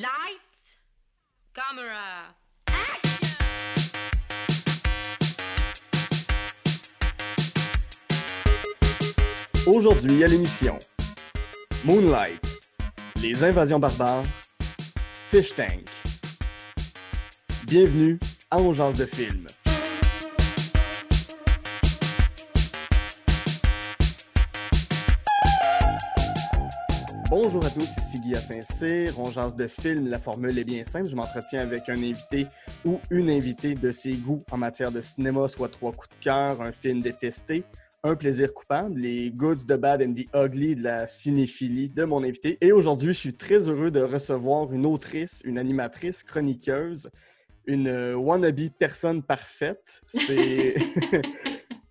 Lights, camera, Aujourd'hui à l'émission Moonlight, Les invasions barbares, Fish Tank. Bienvenue à Ongeance de film. Bonjour à tous, ici Guy à Saint-Cyr. On jase de film, la formule est bien simple. Je m'entretiens avec un invité ou une invitée de ses goûts en matière de cinéma, soit trois coups de cœur, un film détesté, un plaisir coupable, les goods, the bad and the ugly de la cinéphilie de mon invité. Et aujourd'hui, je suis très heureux de recevoir une autrice, une animatrice, chroniqueuse, une wannabe personne parfaite. C'est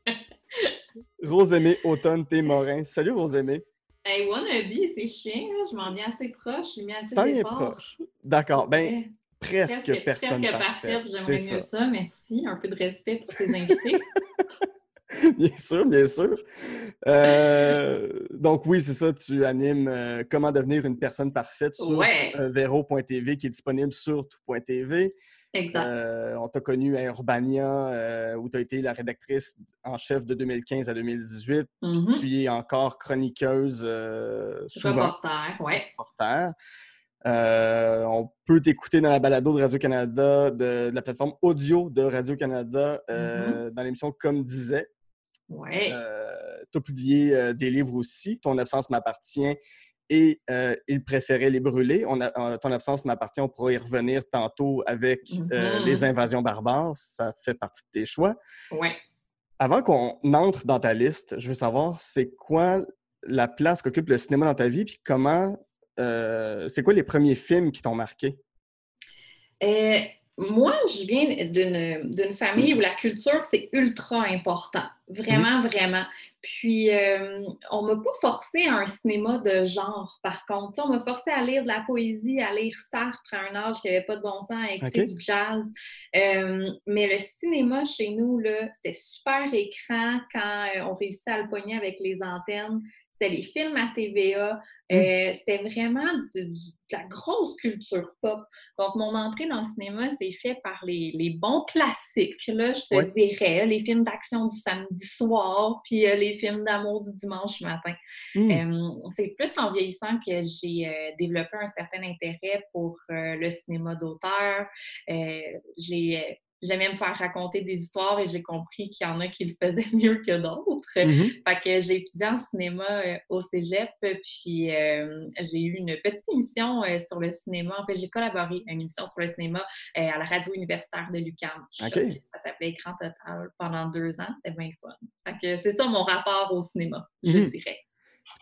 Rosemée Automne Témorin. Salut Rosemée. Hey, wannabe, c'est chiant, là. je m'en viens assez proche, je mis assez T'en viens d'efforts. proche. D'accord. Ben, presque, personne presque parfaite. parfaite, j'aimerais mieux ça. ça. merci. Un peu de respect pour ses invités. Bien sûr, bien sûr. Euh, donc oui, c'est ça, tu animes euh, Comment devenir une personne parfaite sur Ouais. euh, Vero.tv qui est disponible sur tout.tv. exact. Euh, on t'a connu à Urbania euh, où tu as été la rédactrice en chef de 2015 à 2018. Mhm. Tu es encore chroniqueuse euh, souvent Reporter, reporter. Euh, on peut t'écouter dans la balado de Radio-Canada, de, de la plateforme audio de Radio-Canada, euh, dans l'émission Comme disait. Ouais. tu as publié des livres aussi, Ton absence m'appartient et euh, Il préférait les brûler. On a, euh, Ton absence m'appartient, on pourra y revenir tantôt avec euh, Mhm. Les invasions barbares. Ça fait partie de tes choix. ouais. Avant qu'on entre dans ta liste, je veux savoir, c'est quoi la place qu'occupe le cinéma dans ta vie, puis comment, euh, c'est quoi les premiers films qui t'ont marqué? Moi, je viens d'une d'une famille où la culture, c'est ultra important. Vraiment, vraiment. Puis, euh, on m'a pas forcé à un cinéma de genre, par contre. On m'a forcé à lire de la poésie, à lire Sartre à un âge qui n'avait pas de bon sens, à écouter du jazz. Euh, mais le cinéma chez nous, là, c'était super écran quand euh, on réussissait à le pogner avec les antennes. C'était les films à TVA. Euh, C'était vraiment de, la grosse culture pop. Donc, mon entrée dans le cinéma s'est fait par les, les bons classiques, là, je te Ouais. dirais. Les films d'action du samedi soir, puis euh, les films d'amour du dimanche matin. Hmm. Euh, c'est plus en vieillissant que j'ai développé un certain intérêt pour le cinéma d'auteur. J'ai, J'aimais me faire raconter des histoires et j'ai compris qu'il y en a qui le faisaient mieux que d'autres. Mhm. Fait que j'ai étudié en cinéma euh, au cégep, puis euh, j'ai eu une petite émission euh, sur le cinéma. En fait, j'ai collaboré à une émission sur le cinéma euh, à la radio universitaire de l'UQAM. OK. Ça s'appelait Écran Total pendant deux ans. C'était bien fun. Fait que c'est ça mon rapport au cinéma, je Mhm. dirais.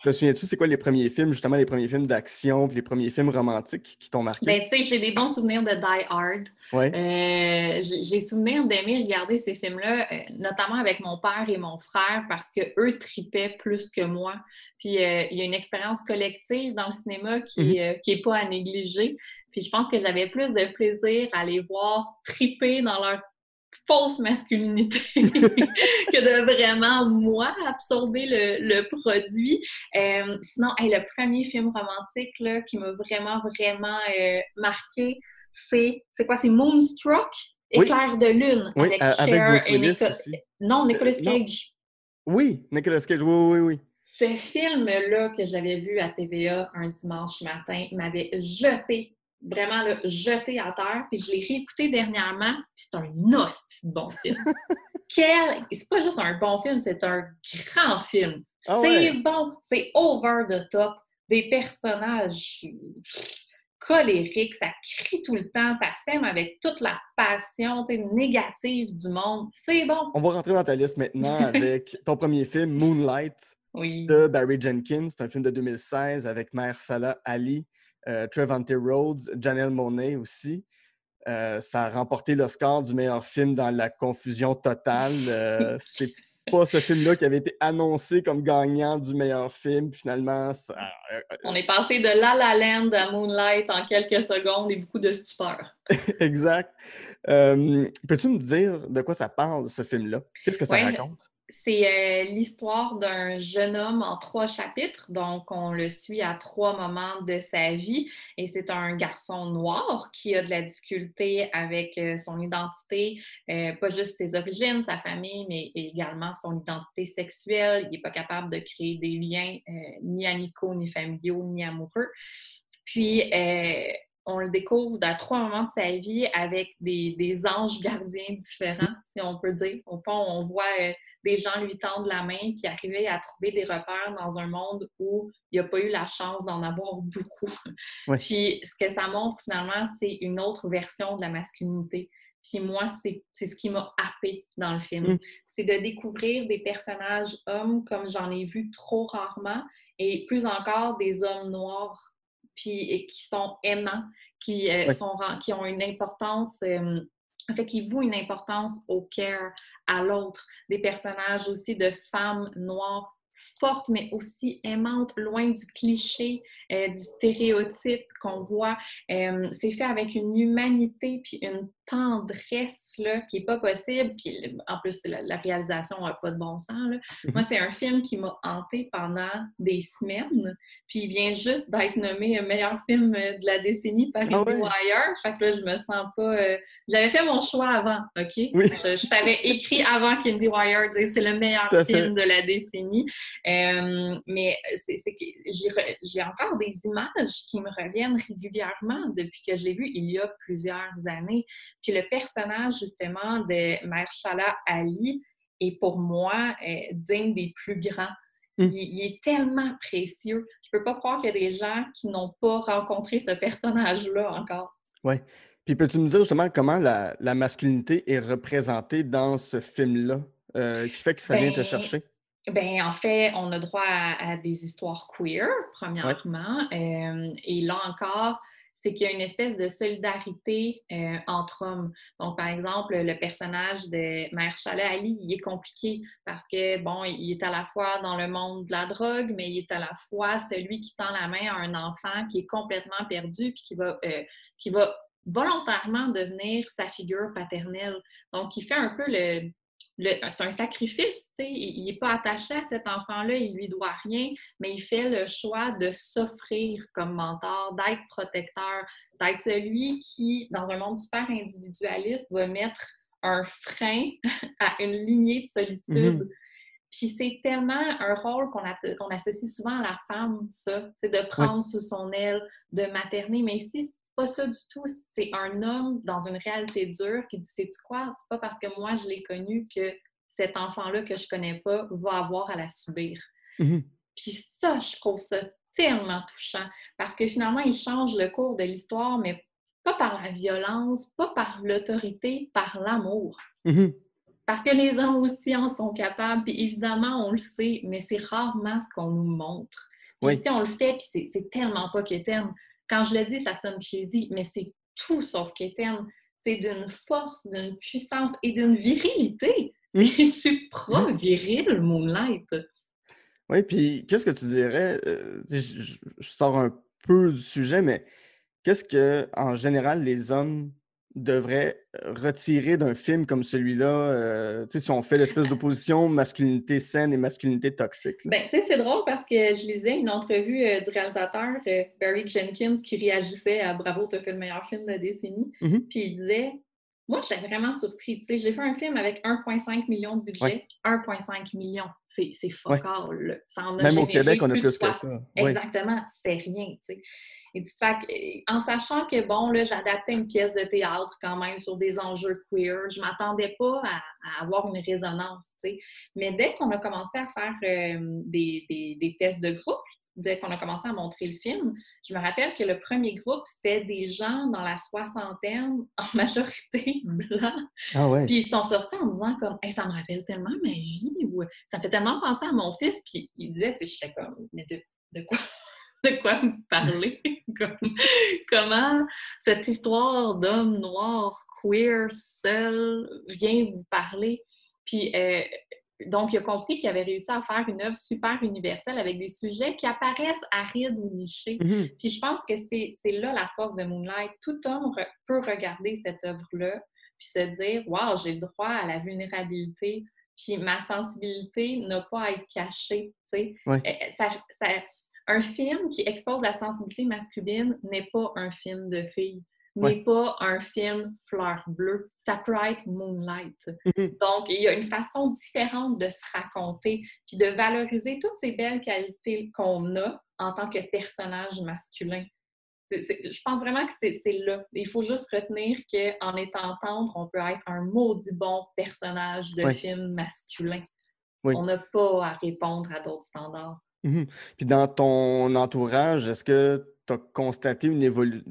Te souviens-tu, c'est quoi les premiers films, justement, les premiers films d'action, puis les premiers films romantiques qui t'ont marqué? Ben, tu sais, j'ai des bons souvenirs de Die Hard. ouais. Euh, j'ai souvenir d'aimer regarder ces films-là, euh, notamment avec mon père et mon frère, parce que eux tripaient plus que moi. Puis euh, il y a une expérience collective dans le cinéma qui n'est pas à négliger. Puis je pense que j'avais plus de plaisir à les voir triper dans leur fausse masculinité que de vraiment, moi, absorber le, le produit. Euh, sinon, hey, le premier film romantique là, qui m'a vraiment, vraiment euh, marqué, c'est c'est quoi? C'est Moonstruck, Oui. Éclair de lune, Oui, avec Cher et Nicolas... Non, Nicolas Euh. Cage. Oui, Nicolas Cage, oui, oui, oui. Ce film-là que j'avais vu à TVA un dimanche matin m'avait jeté, vraiment là, jeté à terre. Puis je l'ai réécouté dernièrement, puis c'est un hostie de bon film. Quel... C'est pas juste un bon film, c'est un grand film. Ah c'est ouais. bon, c'est over the top. Des personnages colériques, ça crie tout le temps, ça sème avec toute la passion négative du monde. C'est bon. On va rentrer dans ta liste maintenant avec ton premier film, Moonlight, Oui. de Barry Jenkins. C'est un film de 2016 avec Mahershala Ali, euh, Trevante Rhodes, Janelle Monáe aussi. Euh, ça a remporté l'Oscar du meilleur film dans la confusion totale. Euh, c'est pas ce film-là qui avait été annoncé comme gagnant du meilleur film. Finalement, ça- euh, On est passé de La La Land à Moonlight en quelques secondes et beaucoup de stupeur. exact. Euh, Peux-tu me dire de quoi ça parle, ce film-là? Qu'est-ce que ça Ouais, raconte? C'est euh, l'histoire d'un jeune homme en trois chapitres. Donc, on le suit à trois moments de sa vie. Et c'est un garçon noir qui a de la difficulté avec euh, son identité, euh, pas juste ses origines, sa famille, mais également son identité sexuelle. Il n'est pas capable de créer des liens ni amicaux, ni familiaux, ni amoureux. Puis, on le découvre à trois moments de sa vie avec des, des, anges gardiens différents, si on peut dire. Au fond, on voit des gens lui tendent la main puis arriver à trouver des repères dans un monde où il n'a pas eu la chance d'en avoir beaucoup. Puis ce que ça montre finalement, c'est une autre version de la masculinité. Puis moi, c'est ce qui m'a happé dans le film. Mm. C'est de découvrir des personnages hommes comme j'en ai vu trop rarement et plus encore des hommes noirs puis qui sont aimants, qui, euh, sont, qui ont une importance euh, en fait, qui voue une importance au care, à l'autre. Des personnages aussi de femmes noires forte, mais aussi aimante, loin du cliché, euh, du stéréotype qu'on voit. Euh, c'est fait avec une humanité puis une tendresse là, qui n'est pas possible. Puis en plus, la, réalisation n'a pas de bon sens. Là. Mhm. Moi, c'est un film qui m'a hanté pendant des semaines. Puis il vient juste d'être nommé meilleur film de la décennie par ah Wire. Fait que là, je me sens pas. Euh, j'avais fait mon choix avant, OK? Je, t'avais écrit avant qu'Indy Wire c'est le meilleur film de la décennie. Euh, mais c'est que j'ai encore des images qui me reviennent régulièrement depuis que j'ai vu il y a plusieurs années. Puis le personnage, justement, de Mahershala Ali est pour moi euh, digne des plus grands. Hum. Il, est tellement précieux. Je peux pas croire qu'il y a des gens qui n'ont pas rencontré ce personnage-là encore. Oui. Puis peux-tu me dire justement comment la, masculinité est représentée dans ce film-là, euh, qui fait que ça vient te ben, chercher? Ben, en fait, on a droit à, des histoires queer, premièrement. Euh, et là encore, c'est qu'il y a une espèce de solidarité euh, entre hommes. Donc, par exemple, le personnage de Mère Chalet Ali, il est compliqué parce que, bon, il est à la fois dans le monde de la drogue, mais il est à la fois celui qui tend la main à un enfant qui est complètement perdu puis qui va, euh, qui va volontairement devenir sa figure paternelle. Donc, il fait un peu le, c'est un sacrifice, il n'est pas attaché à cet enfant-là, il lui doit rien, mais il fait le choix de s'offrir comme mentor, d'être protecteur, d'être celui qui, dans un monde super individualiste, va mettre un frein à une lignée de solitude. Mm-hmm. Puis c'est tellement un rôle qu'on associe souvent à la femme, ça, c'est de prendre sous son aile, de materner. Mais ici, pas ça du tout. C'est un homme dans une réalité dure qui dit C'est-tu quoi? C'est pas parce que moi je l'ai connu que cet enfant-là que je connais pas va avoir à la subir. Mm-hmm. Puis ça, je trouve ça tellement touchant parce que finalement, il change le cours de l'histoire, mais pas par la violence, pas par l'autorité, par l'amour. Mm-hmm. Parce que les hommes aussi en sont capables, puis évidemment, on le sait, mais c'est rarement ce qu'on nous montre. Puis si on le fait, puis c'est tellement pas qu'éterne. Quand je le dis, ça sonne cheesy, mais c'est tout sauf qu'éterne. C'est d'une force, d'une puissance et d'une virilité. C'est supra-viril, Moonlight. Oui, puis qu'est-ce que tu dirais? Euh, je, sors un peu du sujet, mais qu'est-ce que, en général, les hommes devrait euh, retirer d'un film comme celui-là, euh, si on fait l'espèce d'opposition masculinité saine et masculinité toxique? Ben, tu sais, c'est drôle parce que je lisais une entrevue euh, du réalisateur Barry Jenkins qui réagissait à Bravo, t'as fait le meilleur film de la décennie. Mm-hmm. Puis il disait Moi, j'étais vraiment surpris. Tu j'ai fait un film avec 1,5 million de budget. 1,5 million, c'est focal. Même au Québec, on a plus, que ça. Exactement, c'est rien. Tu fait, en sachant que, bon, là, j'adaptais une pièce de théâtre quand même sur des enjeux queer, je m'attendais pas à, avoir une résonance, tu sais. Mais dès qu'on a commencé à faire euh, des, des, tests de groupe, dès qu'on a commencé à montrer le film, je me rappelle que le premier groupe, c'était des gens dans la soixantaine, en majorité blancs. Ah ouais. Puis ils sont sortis en disant comme ça me rappelle tellement ma vie ou ça fait tellement penser à mon fils. Puis ils disaient, tu sais, j'étais comme mais de, de quoi de quoi vous parlez. Comment cette histoire d'homme noir, queer, seul, vient vous parler? Puis, euh, donc, il a compris qu'il avait réussi à faire une œuvre super universelle avec des sujets qui apparaissent arides ou nichés. Mm-hmm. Puis, je pense que c'est là la force de Moonlight. Tout homme peut regarder cette œuvre-là puis se dire Waouh, j'ai le droit à la vulnérabilité puis ma sensibilité n'a pas à être cachée. Ouais. Euh, ça- ça- un film qui expose la sensibilité masculine n'est pas un film de filles, Ouais. n'est pas un film fleur bleue. Ça peut être Moonlight. Mhm. Donc, il y a une façon différente de se raconter, puis de valoriser toutes ces belles qualités qu'on a en tant que personnage masculin. Je pense vraiment que c'est c'est là. Il faut juste retenir qu'en étant tendre, on peut être un maudit bon personnage de Ouais. film masculin. Oui. On n'a pas à répondre à d'autres standards. Mhm. Puis dans ton entourage, est-ce que tu as constaté une évolution,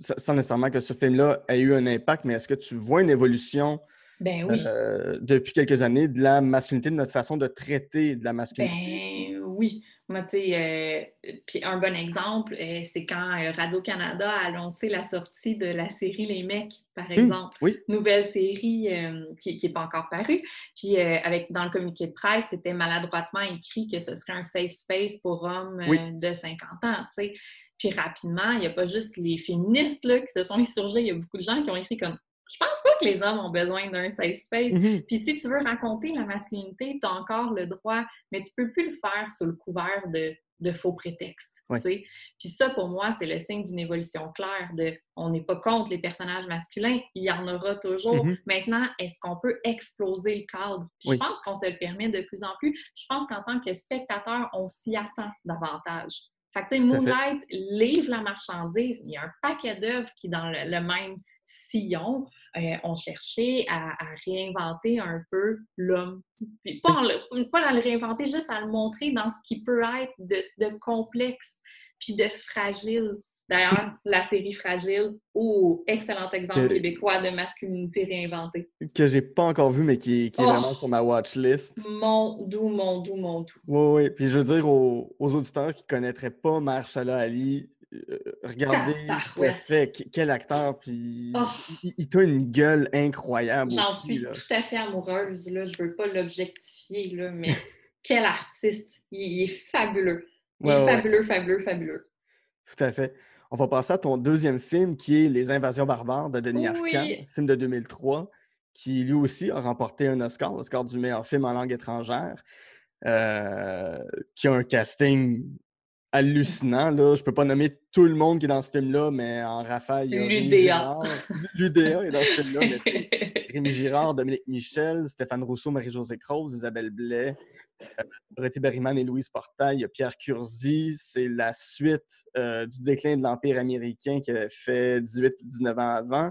sans nécessairement que ce film-là ait eu un impact, mais est-ce que tu vois une évolution Ben oui. euh, depuis quelques années de la masculinité, de notre façon de traiter de la masculinité? Ben oui. Moi, tu sais, euh, puis un bon exemple, euh, c'est quand euh, Radio-Canada a annoncé la sortie de la série Les Mecs, par Hum, exemple. oui, Nouvelle série euh, qui n'est pas encore parue. Puis avec, dans le communiqué de presse, c'était maladroitement écrit que ce serait un safe space pour hommes Oui. de 50 ans, tu sais. Puis rapidement, il n'y a pas juste les féministes là, qui se sont insurgés, il y a beaucoup de gens qui ont écrit comme « Je pense pas que les hommes ont besoin d'un safe space. » Mhm. Puis si tu veux raconter la masculinité, tu as encore le droit, mais tu peux plus le faire sous le couvert de, de faux prétextes. Sais. Puis ça, pour moi, c'est le signe d'une évolution claire de on n'est pas contre les personnages masculins, il y en aura toujours. Mhm. Maintenant, est-ce qu'on peut exploser le cadre? Puis Oui. Je pense qu'on se le permet de plus en plus. Je pense qu'en tant que spectateur, on s'y attend davantage. Fait que. Moonlight livre la marchandise. Il y a un paquet d'œuvres qui, dans le, le même sillon, euh, ont cherché à, à réinventer un peu l'homme. Puis pas, le- pas à le réinventer, juste à le montrer dans ce qui peut être de, de complexe puis de fragile. D'ailleurs, la série Fragile, oh, excellent exemple Que- québécois de masculinité réinventée. Que j'ai pas encore vu, mais qui, qui est Oh! vraiment sur ma watch list. Mon doux, mon doux, mon doux. Oui, oui. Puis je veux dire aux, aux auditeurs qui ne connaîtraient pas Mahershala Ali, euh, regardez ce qu'il fait, Qu- quel acteur, puis Oh. il, il a une gueule incroyable J'en suis là. tout à fait amoureuse, là. Je veux pas l'objectifier, là, mais quel artiste! Il, il est fabuleux. Il Ouais, est ouais. fabuleux, fabuleux, fabuleux. Tout à fait. On va passer à ton deuxième film qui est Les Invasions barbares de Denis Oui. Arcand, film de 2003, qui lui aussi a remporté un Oscar, l'Oscar du meilleur film en langue étrangère, euh, qui a un casting hallucinant. Là. Je peux pas nommer tout le monde qui est dans ce film-là, mais en rafale, il y a L'UDA. L'UDA est dans ce film-là, mais c'est Rémi Girard, Dominique Michel, Stéphane Rousseau, Marie-Josée Croze, Isabelle Blais, euh, Breté Berryman et Louise Portail. Il y a Pierre Curzi. C'est la suite euh, du déclin de l'Empire américain qui avait fait 18 ou 19 ans avant.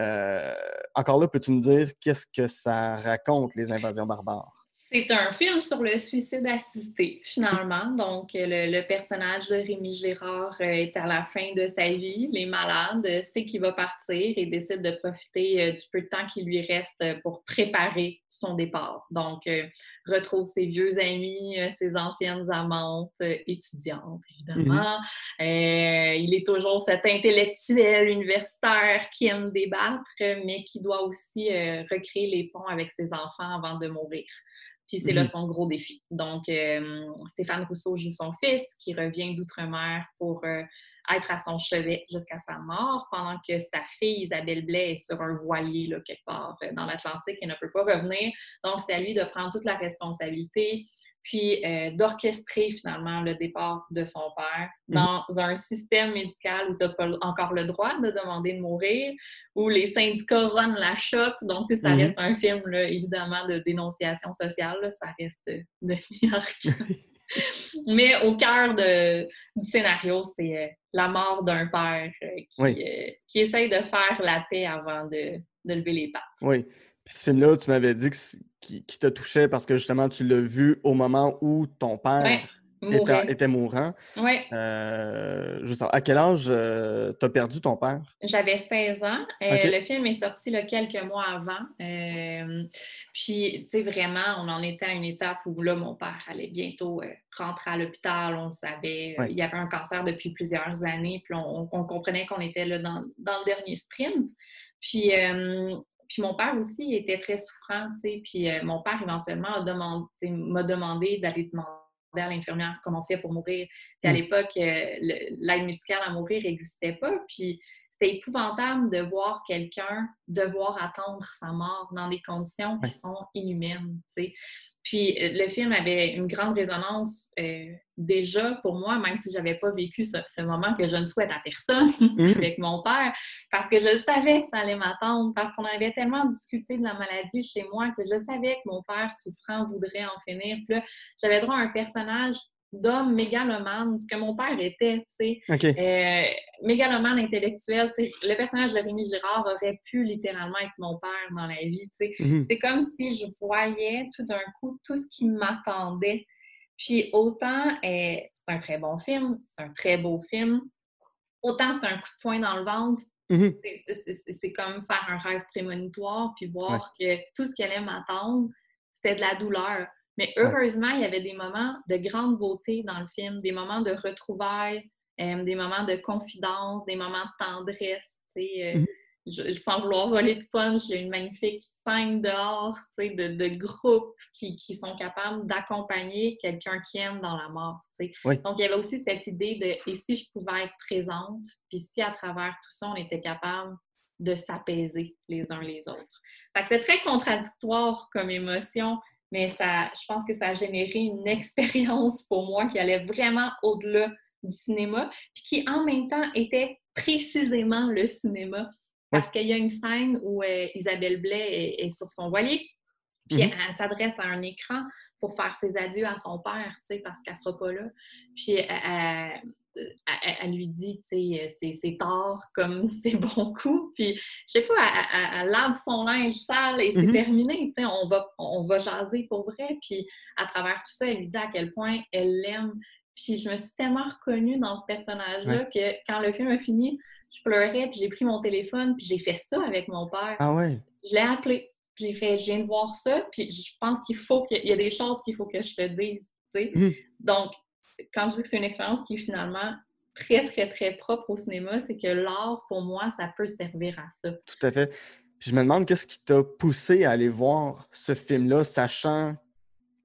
Euh, encore là, peux-tu me dire qu'est-ce que ça raconte, les invasions barbares? C'est un film sur le suicide assisté, finalement. Donc, euh, le, le personnage de Rémi Girard euh, est à la fin de sa vie. Il est malade, sait qu'il va partir et décide de profiter euh, du peu de temps qui lui reste pour préparer son départ. Donc, euh, retrouve ses vieux amis, ses anciennes amantes étudiantes, évidemment. Euh, il est toujours cet intellectuel universitaire qui aime débattre, mais qui doit aussi euh, recréer les ponts avec ses enfants avant de mourir. Puis c'est là Mhm. son gros défi. Donc, euh, Stéphane Rousseau joue son fils qui revient d'outre-mer pour euh, être à son chevet jusqu'à sa mort, pendant que sa fille Isabelle Blais est sur un voilier là, quelque part euh, dans l'Atlantique et ne peut pas revenir. Donc, c'est à lui de prendre toute la responsabilité, puis euh, d'orchestrer finalement le départ de son père dans un système médical où tu n'as pas encore le droit de demander de mourir, où les syndicats runnent la shop. Donc, ça Mhm. reste un film, là, évidemment, de dénonciation sociale. là. ça reste euh, de New York. Mais au cœur de- du scénario, c'est euh, la mort d'un père euh, qui, Oui. qui essaye de faire la paix avant de, de lever les pattes. Oui. Ce film-là, tu m'avais dit que c- qui, qui te touchait parce que justement, tu l'as vu au moment où ton père Ouais, était, mourant. Ouais. Euh, je veux savoir, à quel âge tu as perdu ton père? J'avais 16 ans. Euh. Le film est sorti là, quelques mois avant. Euh, puis, tu sais, vraiment, on en était à une étape où là, mon père allait bientôt euh, rentrer à l'hôpital. On le savait. Euh, Ouais. Il y avait un cancer depuis plusieurs années. Puis, on, on comprenait qu'on était là dans, dans le dernier sprint. Puis, euh, puis mon père aussi il était très souffrant, tu sais. Puis euh, mon père, éventuellement, a demandé- tu sais, m'a demandé d'aller demander à l'infirmière comment on fait pour mourir. Puis à Mm. l'époque, euh, l'aide médicale à mourir n'existait pas. Puis c'était épouvantable de voir quelqu'un devoir attendre sa mort dans des conditions qui sont inhumaines. Puis euh, le film avait une grande résonance euh, déjà pour moi, même si je n'avais pas vécu ce, moment que je ne souhaite à personne mmh. avec mon père, parce que je savais que ça allait m'attendre, parce qu'on avait tellement discuté de la maladie chez moi que je savais que mon père souffrant voudrait en finir. Puis j'avais droit à un personnage d'homme mégalomane, ce que mon père était, tu sais. Euh, mégalomane intellectuel, tu sais. Le personnage de Rémi Girard aurait pu littéralement être mon père dans la vie, tu sais. Mhm. C'est comme si je voyais tout d'un coup tout ce qui m'attendait. Puis autant, euh, c'est un très bon film, c'est un très beau film, autant c'est un coup de poing dans le ventre, mhm. c'est comme faire un rêve prémonitoire, puis voir que tout ce qui allait m'attendre, c'était de la douleur. Mais heureusement, il y avait des moments de grande beauté dans le film, des moments de retrouvailles, euh, des moments de confidence, des moments de tendresse. Euh, je, sans vouloir voler de punch, j'ai une magnifique scène dehors de, de groupes qui, qui, sont capables d'accompagner quelqu'un qui aime dans la mort. Donc, il y avait aussi cette idée de et si je pouvais être présente, puis si à travers tout ça, on était capable de s'apaiser les uns les autres. c'est très contradictoire comme émotion, mais ça, je pense que ça a généré une expérience pour moi qui allait vraiment au-delà du cinéma, puis qui en même temps était précisément le cinéma. Parce qu'il y a une scène où euh, Isabelle Blais est, sur son voilier, puis mm-hmm. elle, s'adresse à un écran pour faire ses adieux à son père, tu sais, parce qu'elle sera pas là. Puis elle, elle, lui dit, tu sais, c'est tard, comme c'est bon coup. Puis, je sais pas, elle, lave son linge sale et c'est mm-hmm. terminé. Tu sais, on va, on va jaser pour vrai. Puis, à travers tout ça, elle lui dit à quel point elle l'aime. Puis, je me suis tellement reconnue dans ce personnage-là que quand le film a fini, je pleurais, puis j'ai pris mon téléphone, puis j'ai fait ça avec mon père. Ah ouais? Je l'ai appelé. J'ai fait, je viens de voir ça, puis je pense qu'il faut qu'il y a des choses qu'il faut que je te dise, tu sais. Mm-hmm. Donc, quand je dis que c'est une expérience qui est finalement très, très, très propre au cinéma, c'est que l'art, pour moi, ça peut servir à ça. Tout à fait. je me demande qu'est-ce qui t'a poussé à aller voir ce film-là, sachant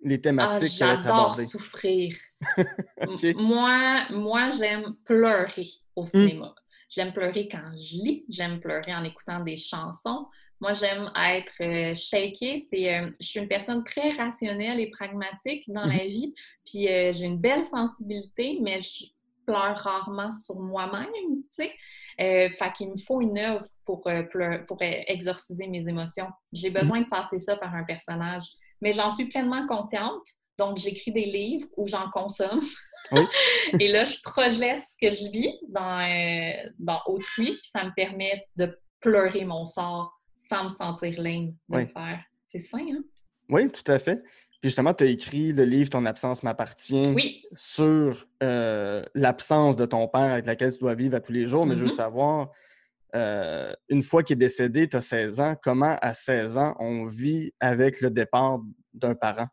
les thématiques ah, J'adore souffrir. Moi, moi j'aime pleurer au hmm. cinéma. J'aime pleurer quand je lis, j'aime pleurer en écoutant des chansons. Moi, j'aime être euh, shakée. Euh, je suis une personne très rationnelle et pragmatique dans la mhm. vie. Puis euh, j'ai une belle sensibilité, mais je pleure rarement sur moi-même, tu sais. fait qu'il me faut une œuvre pour, pour exorciser mes émotions. J'ai mhm. besoin de passer ça par un personnage. Mais j'en suis pleinement consciente. Donc, j'écris des livres où j'en consomme. et là, je projette ce que je vis dans, dans autrui, puis ça me permet de pleurer mon sort sans me sentir lame de le faire. C'est sain, hein? Oui, tout à fait. Puis justement, tu as écrit le livre Ton absence m'appartient sur euh, l'absence de ton père avec laquelle tu dois vivre à tous les jours. Mais je veux mm-hmm. savoir, euh, une fois qu'il est décédé, tu as 16 ans, comment à 16 ans on vit avec le départ d'un parent?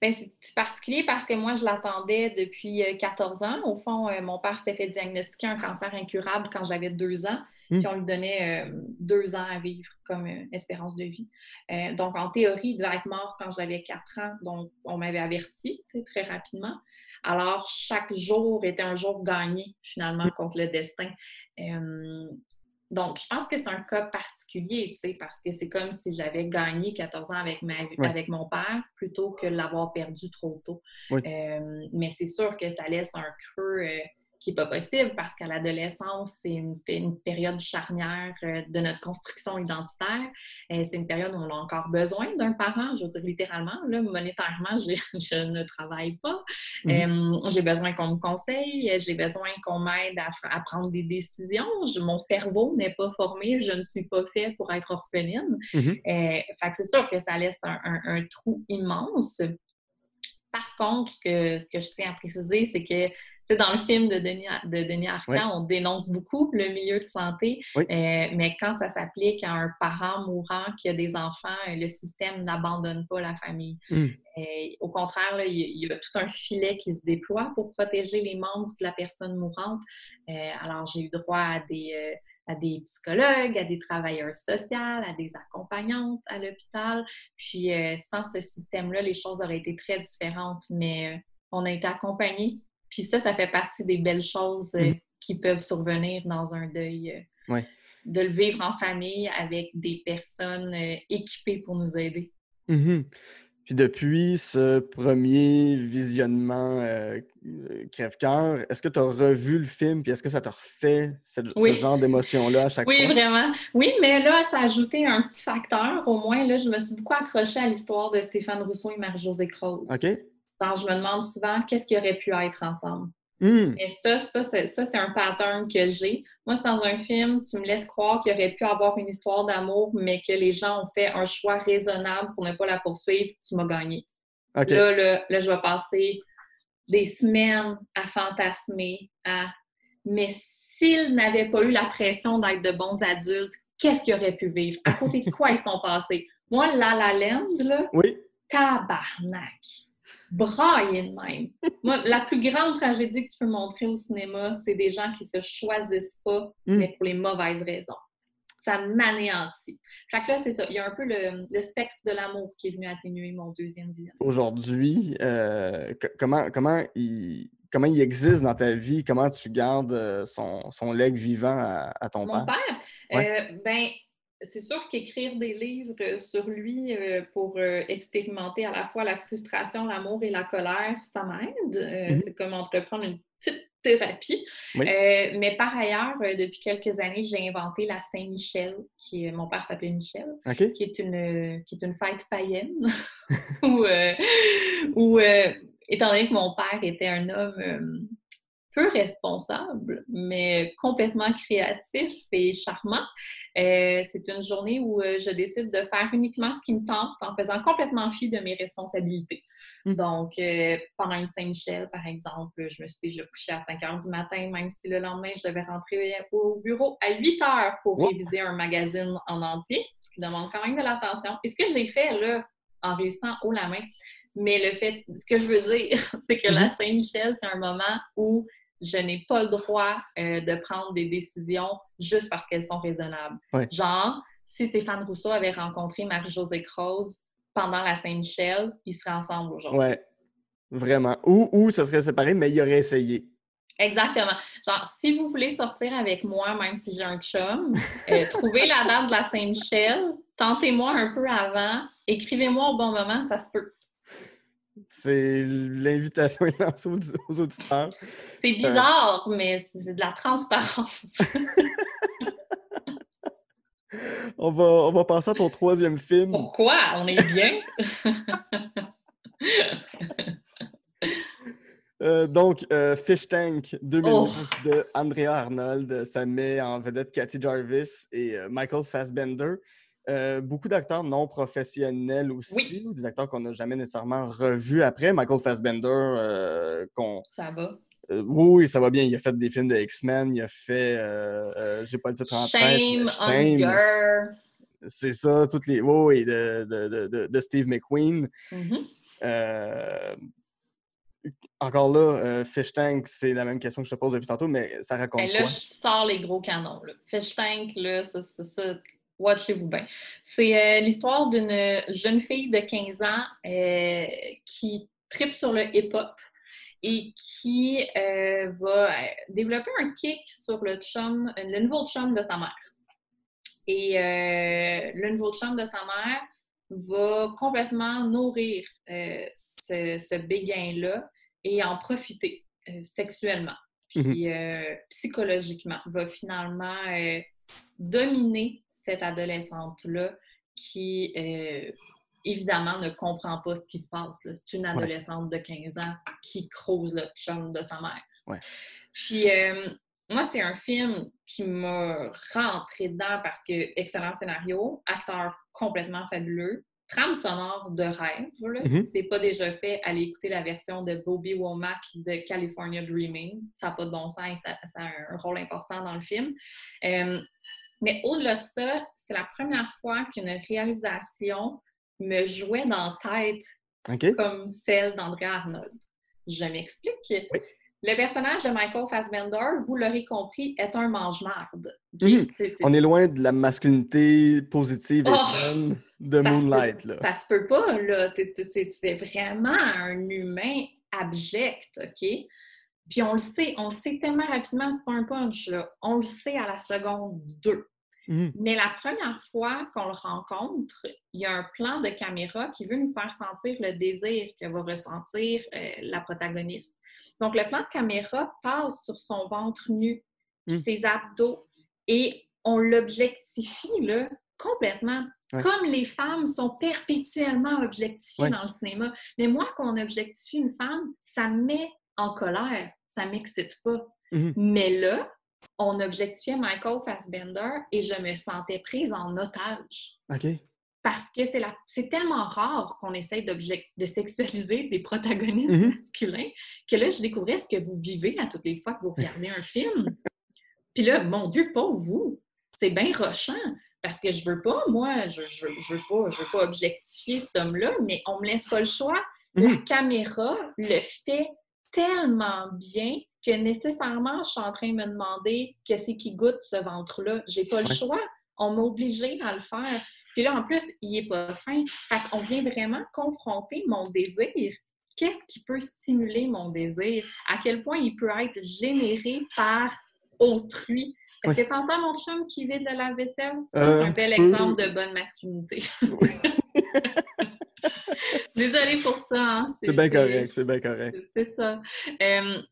Ben, c'est particulier parce que moi, je l'attendais depuis 14 euh, ans. Au fond, mon père s'était fait diagnostiquer un cancer incurable quand j'avais deux ans. Hmm. Puis on lui donnait euh, deux ans à vivre comme euh, espérance de vie. Euh, donc, en théorie, il devait être mort quand j'avais quatre ans. Donc, on m'avait averti très rapidement. Alors, chaque jour était un jour gagné, finalement, hmm. contre le destin. Donc, je pense que c'est un cas particulier, parce que c'est comme si j'avais gagné 14 ans avec, ma, avec mon père plutôt que l'avoir perdu trop tôt. mais c'est sûr que ça laisse un creux qui n'est pas possible parce qu'à l'adolescence, c'est une, période charnière euh, de notre construction identitaire. Euh, c'est une période où on a encore besoin d'un parent, je veux dire littéralement. Là, monétairement, je ne travaille pas. Mm-hmm. Euh, j'ai besoin qu'on me conseille, j'ai besoin qu'on m'aide à, prendre des décisions. mon cerveau n'est pas formé, je ne suis pas fait pour être orpheline. Fait que c'est sûr que ça laisse un, trou immense. Par contre, ce que, ce que je tiens à préciser, c'est que dans le film de Denis, de Denis Arcand, on dénonce beaucoup le milieu de santé, euh, mais quand ça s'applique à un parent mourant qui a des enfants, le système n'abandonne pas la famille. Hmm. Euh, au contraire, il, y a tout un filet qui se déploie pour protéger les membres de la personne mourante. Euh, alors, j'ai eu droit à des à des psychologues, à des travailleurs sociaux, à des accompagnantes à l'hôpital. Puis sans ce système-là, les choses auraient été très différentes, mais on a été accompagnés puis ça, ça fait partie des belles choses euh, mm. qui peuvent survenir dans un deuil de le vivre en famille avec des personnes euh, équipées pour nous aider. Mhm. Puis depuis ce premier visionnement euh, crève-cœur, est-ce que tu as revu le film? Puis est-ce que ça te refait ce genre d'émotion-là à chaque fois? Oui, vraiment. Oui, mais là, ça a ajouté un petit facteur. Au moins, là, je me suis beaucoup accrochée à l'histoire de Stéphane Rousseau et Marie-Josée Croze. OK. Je me demande souvent qu'est-ce qui aurait pu être ensemble. Hmm. Et ça, ça, c'est un pattern que j'ai. Moi, c'est dans un film, tu me laisses croire qu'il aurait pu avoir une histoire d'amour, mais que les gens ont fait un choix raisonnable pour ne pas la poursuivre, tu m'as gagné. Là, là, je vais passer des semaines à fantasmer, à mais s'ils n'avaient pas eu la pression d'être de bons adultes, qu'est-ce qu'ils auraient pu vivre? À côté de quoi ils sont passés? Moi, La La Land, là, oui. tabarnak! Brailler de même. Moi, la plus grande tragédie que tu peux montrer au cinéma, c'est des gens qui se choisissent pas, mm. mais pour les mauvaises raisons. Ça m'anéantit. Fait que là, c'est ça. Il y a un peu le, spectre de l'amour qui est venu atténuer mon deuxième vie. Aujourd'hui, euh, comment, comment, il, comment il existe dans ta vie? Comment tu gardes euh, son, son leg vivant à, ton père? Mon père? Euh, ben, c'est sûr qu'écrire des livres euh, sur lui euh, pour euh, expérimenter à la fois la frustration, l'amour et la colère, ça m'aide. Mm-hmm. C'est comme entreprendre une petite thérapie. mais par ailleurs, depuis quelques années, j'ai inventé la Saint-Michel, qui est, mon père s'appelait Michel, qui, est une, qui est une fête païenne, où, étant donné que mon père était un homme peu responsable, mais complètement créatif et charmant. Euh, c'est une journée où euh, je décide de faire uniquement ce qui me tente en faisant complètement fi de mes responsabilités. Mmh. Donc, euh, pendant une Saint-Michel, par exemple, je me suis déjà couchée à 5 heures du matin, même si le lendemain, je devais rentrer au bureau à 8 heures pour réviser un magazine en entier, ce qui demande quand même de l'attention. Et ce que j'ai fait, là, en réussissant haut la main, mais le fait, ce que je veux dire, c'est que la mmh Saint-Michel, c'est un moment où je n'ai pas le droit euh, de prendre des décisions juste parce qu'elles sont raisonnables. Genre, si Stéphane Rousseau avait rencontré Marie-Josée Croze pendant la Saint-Michel, ils seraient ensemble aujourd'hui. Ouais, vraiment. Ou, ou ça serait séparé, mais il aurait essayé. Exactement. Genre, si vous voulez sortir avec moi, même si j'ai un chum, euh, trouvez la date de la Saint-Michel, tentez-moi un peu avant, écrivez-moi au bon moment, ça se peut. C'est l'invitation aux, auditeurs. C'est bizarre, mais c'est de la transparence. on, va, on va passer à ton troisième film. Pourquoi? On est bien. Euh, donc, euh, Fish Tank 2009 de Andrea Arnold. Ça met en vedette Cathy Jarvis et euh, Michael Fassbender. Euh, beaucoup d'acteurs non professionnels aussi, ou des acteurs qu'on n'a jamais nécessairement revus après. Michael Fassbender, euh, qu'on. Ça va. Euh, oui, ça va bien. Il a fait des films de X-Men, il a fait. J'ai pas dit ça en Shame, Shame. C'est ça, toutes les. Oui, de, de, de, Steve McQueen. Mm-hmm. Encore là, Fish Tank, c'est la même question que je te pose depuis tantôt, mais ça raconte. Et ben là, je sors les gros canons. Là. Fish Tank, là, c'est ça Watchez-vous bien. C'est euh, l'histoire d'une jeune fille de 15 ans euh, qui tripe sur le hip-hop et qui euh, va développer un kick sur le chum, le nouveau chum de sa mère. Et le nouveau chum de sa mère va complètement nourrir ce, ce béguin-là et en profiter sexuellement. Puis mm-hmm. psychologiquement, va finalement dominer cette adolescente-là qui, euh, évidemment, ne comprend pas ce qui se passe. C'est une adolescente de 15 ans qui crouse le chum de sa mère. Puis, euh, moi, c'est un film qui m'a rentré dedans parce que excellent scénario, acteur complètement fabuleux, trame sonore de rêve. Mm-hmm. Si c'est pas déjà fait, allez écouter la version de Bobby Womack de California Dreaming. Ça n'a pas de bon sens, ça, ça, a un rôle important dans le film. Euh, mais au-delà de ça, c'est la première fois qu'une réalisation me jouait dans la tête comme celle d'André Arnold. Je m'explique. Le personnage de Michael Fassbender, vous l'aurez compris, est un mange-marde. Mhm. On est loin de la masculinité positive et oh, de Moonlight. là. Ça se peut pas, là. C'est vraiment un humain abject, OK? Puis on le sait, on le sait tellement rapidement, c'est pas un punch, là. On le sait à la seconde 2. Mhm. Mais la première fois qu'on le rencontre, il y a un plan de caméra qui veut nous faire sentir le désir que va ressentir euh, la protagoniste. Donc, le plan de caméra passe sur son ventre nu, puis Mm. ses abdos, et on l'objectifie là, complètement. Ouais. Comme les femmes sont perpétuellement objectifiées Ouais. dans le cinéma. Mais moi, quand on objectifie une femme, ça me met en colère, ça m'excite pas. Mhm. Mais là, on objectifiait Michael Fassbender et je me sentais prise en otage. OK. Parce que c'est la... c'est tellement rare qu'on essaye de sexualiser des protagonistes Mhm. masculins que là, je découvrais ce que vous vivez à toutes les fois que vous regardez un film. Puis là, mon Dieu, pas vous. C'est bien rochant. Parce que je veux pas, moi, je, je, je veux pas, je veux pas objectifier cet homme-là, mais on me laisse pas le choix. La Mhm. caméra le fait tellement bien que nécessairement, je suis en train de me demander qu'est-ce qui goûte ce ventre-là. J'ai pas le choix. On m'a obligé à le faire. Puis là, en plus, il est pas fin. Fait qu'on vient vraiment confronter mon désir. Qu'est-ce qui peut stimuler mon désir? À quel point il peut être généré par autrui? Est-ce Ouais. que t'entends mon chum qui vide le lave-vaisselle? Ça, Euh, c'est un un bel exemple de bonne masculinité. Désolée pour ça. hein. C'est bien correct, c'est bien correct. C'est ça. Euh,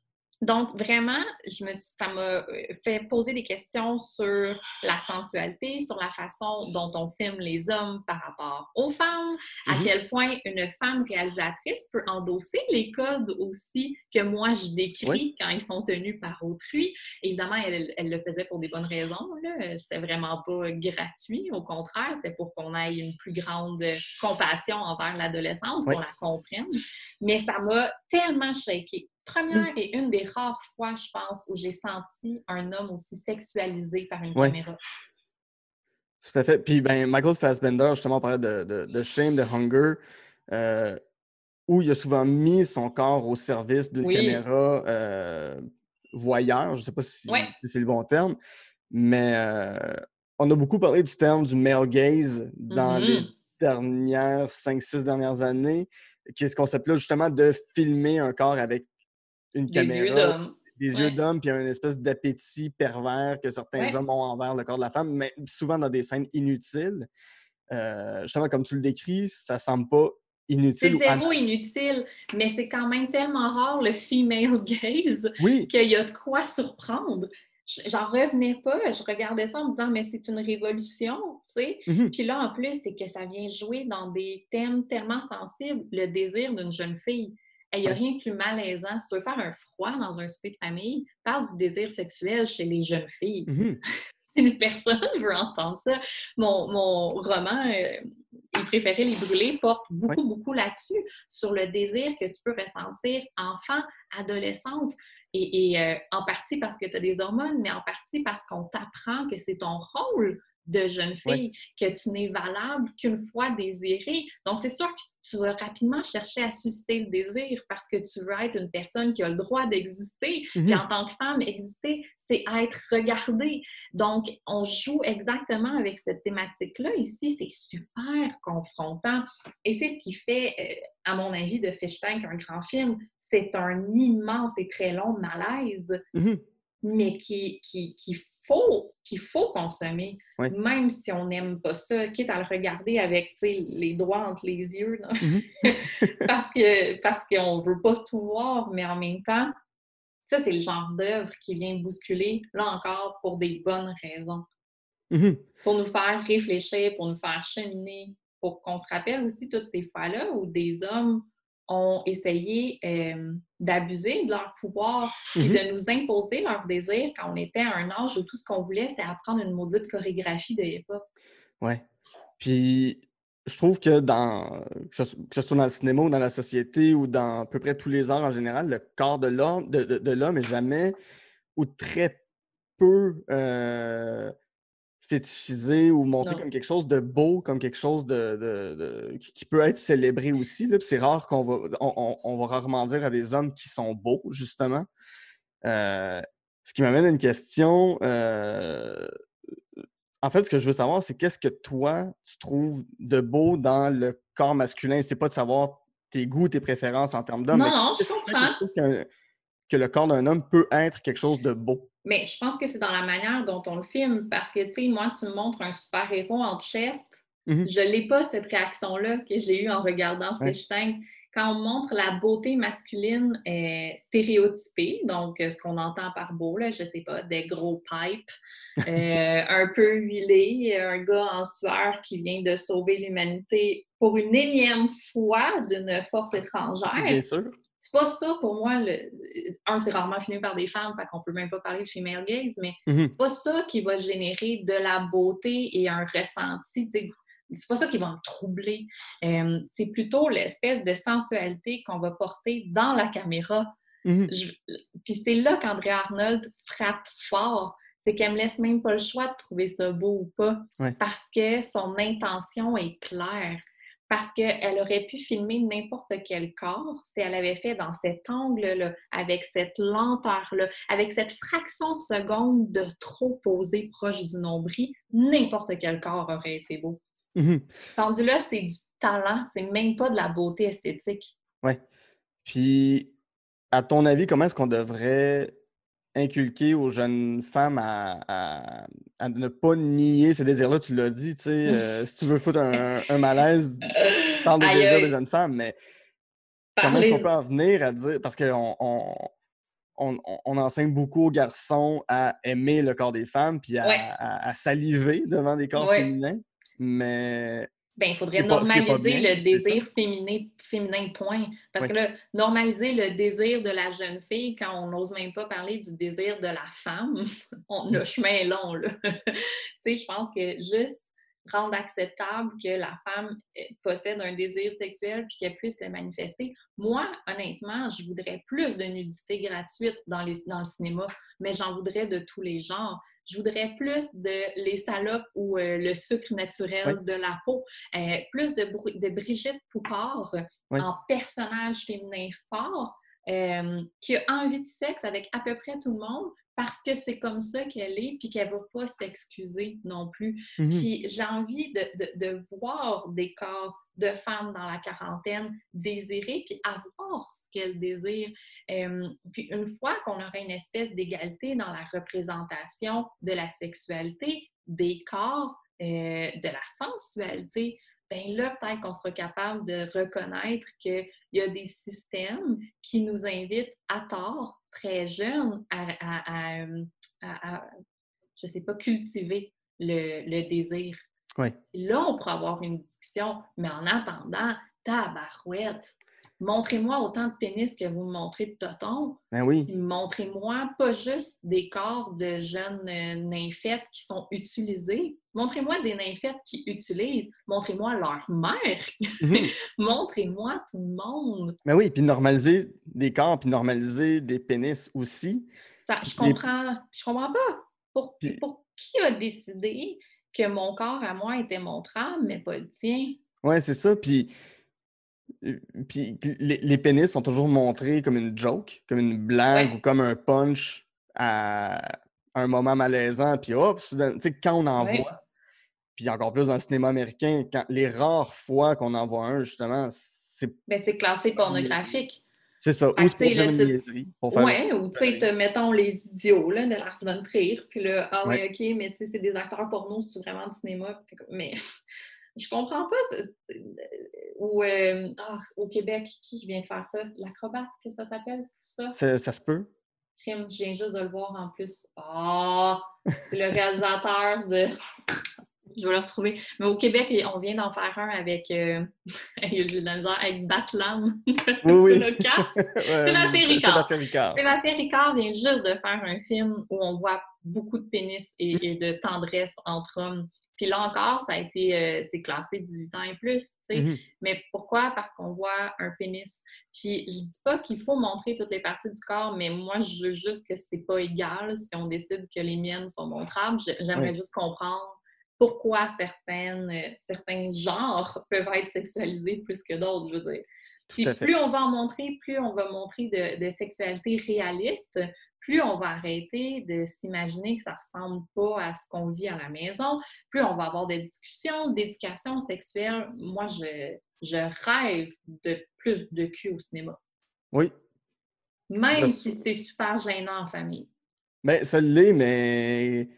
donc, vraiment, je me, ça m'a euh, fait poser des questions sur la sensualité, sur la façon dont on filme les hommes par rapport aux femmes, à Mhm. quel point une femme réalisatrice peut endosser les codes aussi que moi je décris Oui. quand ils sont tenus par autrui. Évidemment, elle, elle le faisait pour des bonnes raisons. C'était vraiment pas gratuit. Au contraire, c'était pour qu'on ait une plus grande compassion envers l'adolescente, Oui. qu'on la comprenne. Mais ça m'a tellement shaké. Première Mm. et une des rares fois, je pense, où j'ai senti un homme aussi sexualisé par une Ouais. caméra. Tout à fait. Puis, ben, Michael Fassbender, justement, on parlait de, de, de Shame, de Hunger, euh, où il a souvent mis son corps au service d'une Oui. caméra euh, voyeur. Je ne sais pas si, Ouais. si c'est le bon terme, mais euh, on a beaucoup parlé du terme du male gaze dans les Mhm. dernières 5-6 dernières années, qui est ce concept-là, justement, de filmer un corps avec une Des yeux caméra d'homme. des Ouais. yeux d'homme, puis il y a une espèce d'appétit pervers que certains Ouais. hommes ont envers le corps de la femme, mais souvent dans des scènes inutiles. Euh, justement, comme tu le décris, ça semble pas C'est inutile. ou an- zéro inutile, mais c'est quand même tellement rare le female gaze Oui, qu'il y a de quoi surprendre. J'en revenais pas, je regardais ça en me disant, mais c'est une révolution, tu sais. mhm, Puis là, en plus, c'est que ça vient jouer dans des thèmes tellement sensibles, le désir d'une jeune fille. Il n'y a rien de plus malaisant. Si tu veux faire un froid dans un souper de famille, parle du désir sexuel chez les jeunes filles. mhm. Personne veut entendre ça. Mon, mon roman, euh, Il préférait les brûler, porte beaucoup, beaucoup là-dessus, sur le désir que tu peux ressentir enfant, adolescente. Et, et, euh, en partie parce que tu as des hormones, mais en partie parce qu'on t'apprend que c'est ton rôle de jeune fille, que tu n'es valable qu'une fois désirée. Donc, c'est sûr que tu vas rapidement chercher à susciter le désir parce que tu veux être une personne qui a le droit d'exister. Mhm. Puis en tant que femme, exister, c'est être regardée. Donc, on joue exactement avec cette thématique-là. Ici, c'est super confrontant. Et c'est ce qui fait, euh, à mon avis, de Fish Tank un grand film. C'est un immense et très long malaise Mhm. Mais qui, qui, qu'il faut, qu'il faut consommer, Oui. même si on n'aime pas ça, quitte à le regarder avec les doigts entre les yeux. Mhm. parce que parce qu'on ne veut pas tout voir, mais en même temps, ça, c'est le genre d'œuvre qui vient bousculer, là encore, pour des bonnes raisons. Mhm. Pour nous faire réfléchir, pour nous faire cheminer, pour qu'on se rappelle aussi toutes ces fois-là où des hommes ont essayé euh, d'abuser de leur pouvoir et Mhm. de nous imposer leur désir quand on était à un âge où tout ce qu'on voulait, c'était apprendre une maudite chorégraphie de hip-hop. Ouais. Puis, je trouve que dans, que ce, que ce soit dans le cinéma ou dans la société ou dans à peu près tous les arts en général, le corps de l'homme de, de- de l'homme est jamais ou très peu euh, fétichisé ou montré Non. comme quelque chose de beau, comme quelque chose de, de- de- qui, qui peut être célébré aussi. là. C'est rare qu'on va, on, on- on va rarement dire à des hommes qui sont beaux, justement. Euh, ce qui m'amène à une question. euh, en fait, ce que je veux savoir, c'est qu'est-ce que toi, tu trouves de beau dans le corps masculin? C'est pas de savoir tes goûts, tes préférences en termes d'hommes. Non, mais non, je comprends. Que le corps d'un homme peut être quelque chose de beau. Mais je pense que c'est dans la manière dont on le filme, parce que, tu sais, moi, tu me montres un super-héros en chest, Mhm. je n'ai pas cette réaction-là que j'ai eue en regardant Ouais. Fishtank. Quand on montre la beauté masculine euh, stéréotypée, donc euh, ce qu'on entend par beau, là, je sais pas, des gros pipes, euh, un peu huilé, un gars en sueur qui vient de sauver l'humanité pour une énième fois d'une force étrangère. Bien sûr. C'est pas ça pour moi. Le... Un, c'est rarement filmé par des femmes, fait qu'on peut même pas parler de female gaze, mais Mhm. c'est pas ça qui va générer de la beauté et un ressenti. C'est pas ça qui va me troubler. Euh, c'est plutôt l'espèce de sensualité qu'on va porter dans la caméra. Mhm. Je- Puis c'est là qu'André Arnold frappe fort. C'est qu'elle me laisse même pas le choix de trouver ça beau ou pas. Ouais. Parce que son intention est claire. Parce qu'elle aurait pu filmer n'importe quel corps si elle avait fait dans cet angle-là, avec cette lenteur-là, avec cette fraction de seconde de trop posé proche du nombril, n'importe quel corps aurait été beau. Mhm. Tendu là, c'est du talent, c'est même pas de la beauté esthétique. Ouais. Puis, à ton avis, comment est-ce qu'on devrait inculquer aux jeunes femmes à, à- à ne pas nier ces désirs-là? Tu l'as dit, tu sais, euh, si tu veux foutre un, un malaise, parle des Aïe, désirs aïe. des jeunes femmes, mais comment est-ce qu'on peut en venir à dire, parce qu'on on, on- on- on enseigne beaucoup aux garçons à aimer le corps des femmes, puis à, Ouais. à- à saliver devant des corps Ouais. féminins, mais Ben, il faudrait normaliser bien, le désir féminin, féminin, point. Parce Oui. que là, normaliser le désir de la jeune fille quand on n'ose même pas parler du désir de la femme, on, le chemin est long, là. tu sais, je pense que juste rendre acceptable que la femme euh, possède un désir sexuel puis qu'elle puisse le manifester. Moi, honnêtement, je voudrais plus de nudité gratuite dans, les, dans le cinéma, mais j'en voudrais de tous les genres. Je voudrais plus de les salopes ou euh, le sucre naturel Oui. de la peau, euh, plus de, Brigitte Poupard Oui. en personnage féminin fort, euh, qui a envie de sexe avec à peu près tout le monde parce que c'est comme ça qu'elle est, puis qu'elle ne va pas s'excuser non plus. Mhm. Puis j'ai envie de, de- de voir des corps de femmes dans la quarantaine désirer, puis avoir ce qu'elles désirent. Euh, puis une fois qu'on aura une espèce d'égalité dans la représentation de la sexualité, des corps, euh, de la sensualité, ben là, peut-être qu'on sera capable de reconnaître qu'il y a des systèmes qui nous invitent à tort, très jeunes, à, à- à, je sais pas, cultiver le, le désir. Oui. Là, on pourra avoir une discussion, mais en attendant, tabarouette, montrez-moi autant de pénis que vous me montrez de totons, Ben oui. montrez-moi pas juste des corps de jeunes euh, nymphètes qui sont utilisés, montrez-moi des nymphètes qui utilisent, montrez-moi leur mère, Mhm. montrez-moi tout le monde. Ben oui, puis normaliser des corps, puis normaliser des pénis aussi. Ça, je comprends, je comprends pas. Pour, qui a décidé que mon corps à moi était montrable, mais pas le tien? Ouais, c'est ça. Puis, puis les, les pénis sont toujours montrés comme une joke, comme une blague Ouais. ou comme un punch à un moment malaisant. Puis hop, tu sais, quand on en Ouais. voit, puis encore plus dans le cinéma américain, quand, les rares fois qu'on en voit un, justement, c'est Ben, c'est classé pornographique. c'est ça. Ou c'est tu pour tu- pour faire Ouais, ou tu sais, te- mettons les idiots là, de Lars von Trier, puis là, ah Ouais. ok, mais tu sais, c'est des acteurs porno, c'est vraiment du cinéma. Mais je comprends pas. Ou euh, ah, au Québec, qui vient de faire ça? L'acrobate, que ça s'appelle? Ça? Ça, ça se peut. Crime, je viens juste de le voir en plus. Ah! c'est le réalisateur de. Je vais le retrouver. Mais au Québec, on vient d'en faire un avec. Euh... J'ai de la misère, avec Batlam. Oui, oui. Sébastien Ricard. Sébastien Ricard. Sébastien Ricard vient juste de faire un film où on voit beaucoup de pénis et, et de tendresse entre hommes. Puis là encore, ça a été, euh, c'est classé 18 ans et plus, tu sais. Mhm. Mais pourquoi? Parce qu'on voit un pénis. Puis je dis pas qu'il faut montrer toutes les parties du corps, mais moi, je veux juste que c'est pas égal si on décide que les miennes sont montrables. J'ai- J'aimerais Oui. juste comprendre pourquoi certaines, euh, certains genres peuvent être sexualisés plus que d'autres, je veux dire. Puis plus on va en montrer, plus on va montrer de, de sexualité réaliste, plus on va arrêter de s'imaginer que ça ressemble pas à ce qu'on vit à la maison, plus on va avoir des discussions d'éducation sexuelle. Moi, je, je rêve de plus de cul au cinéma. Oui. Même Je- si c'est super gênant en famille. Ben, ça l'est, mais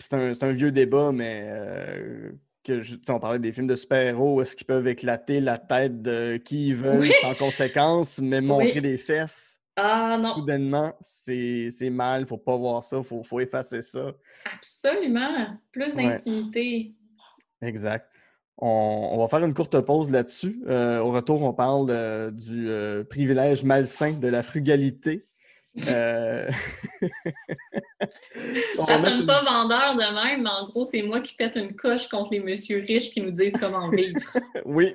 c'est un, c'est un vieux débat, mais euh, que je- on parlait des films de super-héros, est-ce qu'ils peuvent éclater la tête de qui ils veulent Oui. sans conséquence, mais montrer Oui. des fesses, Ah non, soudainement, c'est mal, faut pas voir ça, faut, faut effacer ça. absolument. Plus Ouais. d'intimité. Exact. On, on va faire une courte pause là-dessus. Euh, au retour, on parle euh, du euh, privilège malsain de la frugalité. Euh, Ça sonne une- pas vendeur de même, mais en gros, c'est moi qui pète une coche contre les messieurs riches qui nous disent comment vivre. Oui.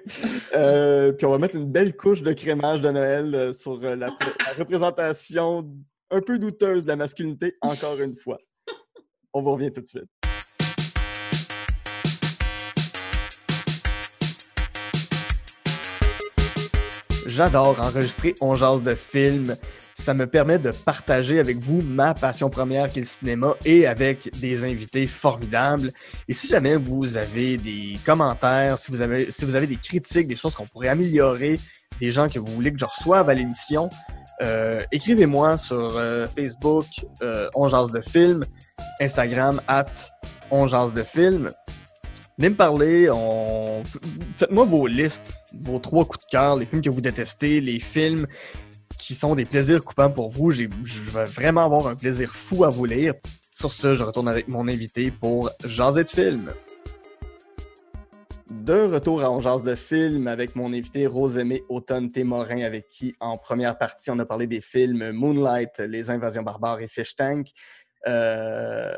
Euh, puis on va mettre une belle couche de crémage de Noël euh, sur euh, la représentation un peu douteuse de la masculinité, encore une fois. On vous revient tout de suite. J'adore enregistrer On jase de films. Ça me permet de partager avec vous ma passion première qui est le cinéma et avec des invités formidables. Et si jamais vous avez des commentaires, si vous avez, si vous avez des critiques, des choses qu'on pourrait améliorer, des gens que vous voulez que je reçoive à l'émission, euh, écrivez-moi sur euh, Facebook, euh, de film, Instagram, at On de film. Venez me parler, faites-moi vos listes, vos trois coups de cœur, les films que vous détestez, les films qui sont des plaisirs coupants pour vous. Je vais vraiment avoir un plaisir fou à vous lire. Sur ce, je retourne avec mon invité pour Jaser de film. De retour à jase de film avec mon invité Rosemée Automne Témorin, avec qui, en première partie, on a parlé des films Moonlight, Les Invasions barbares et Fish Tank. Euh,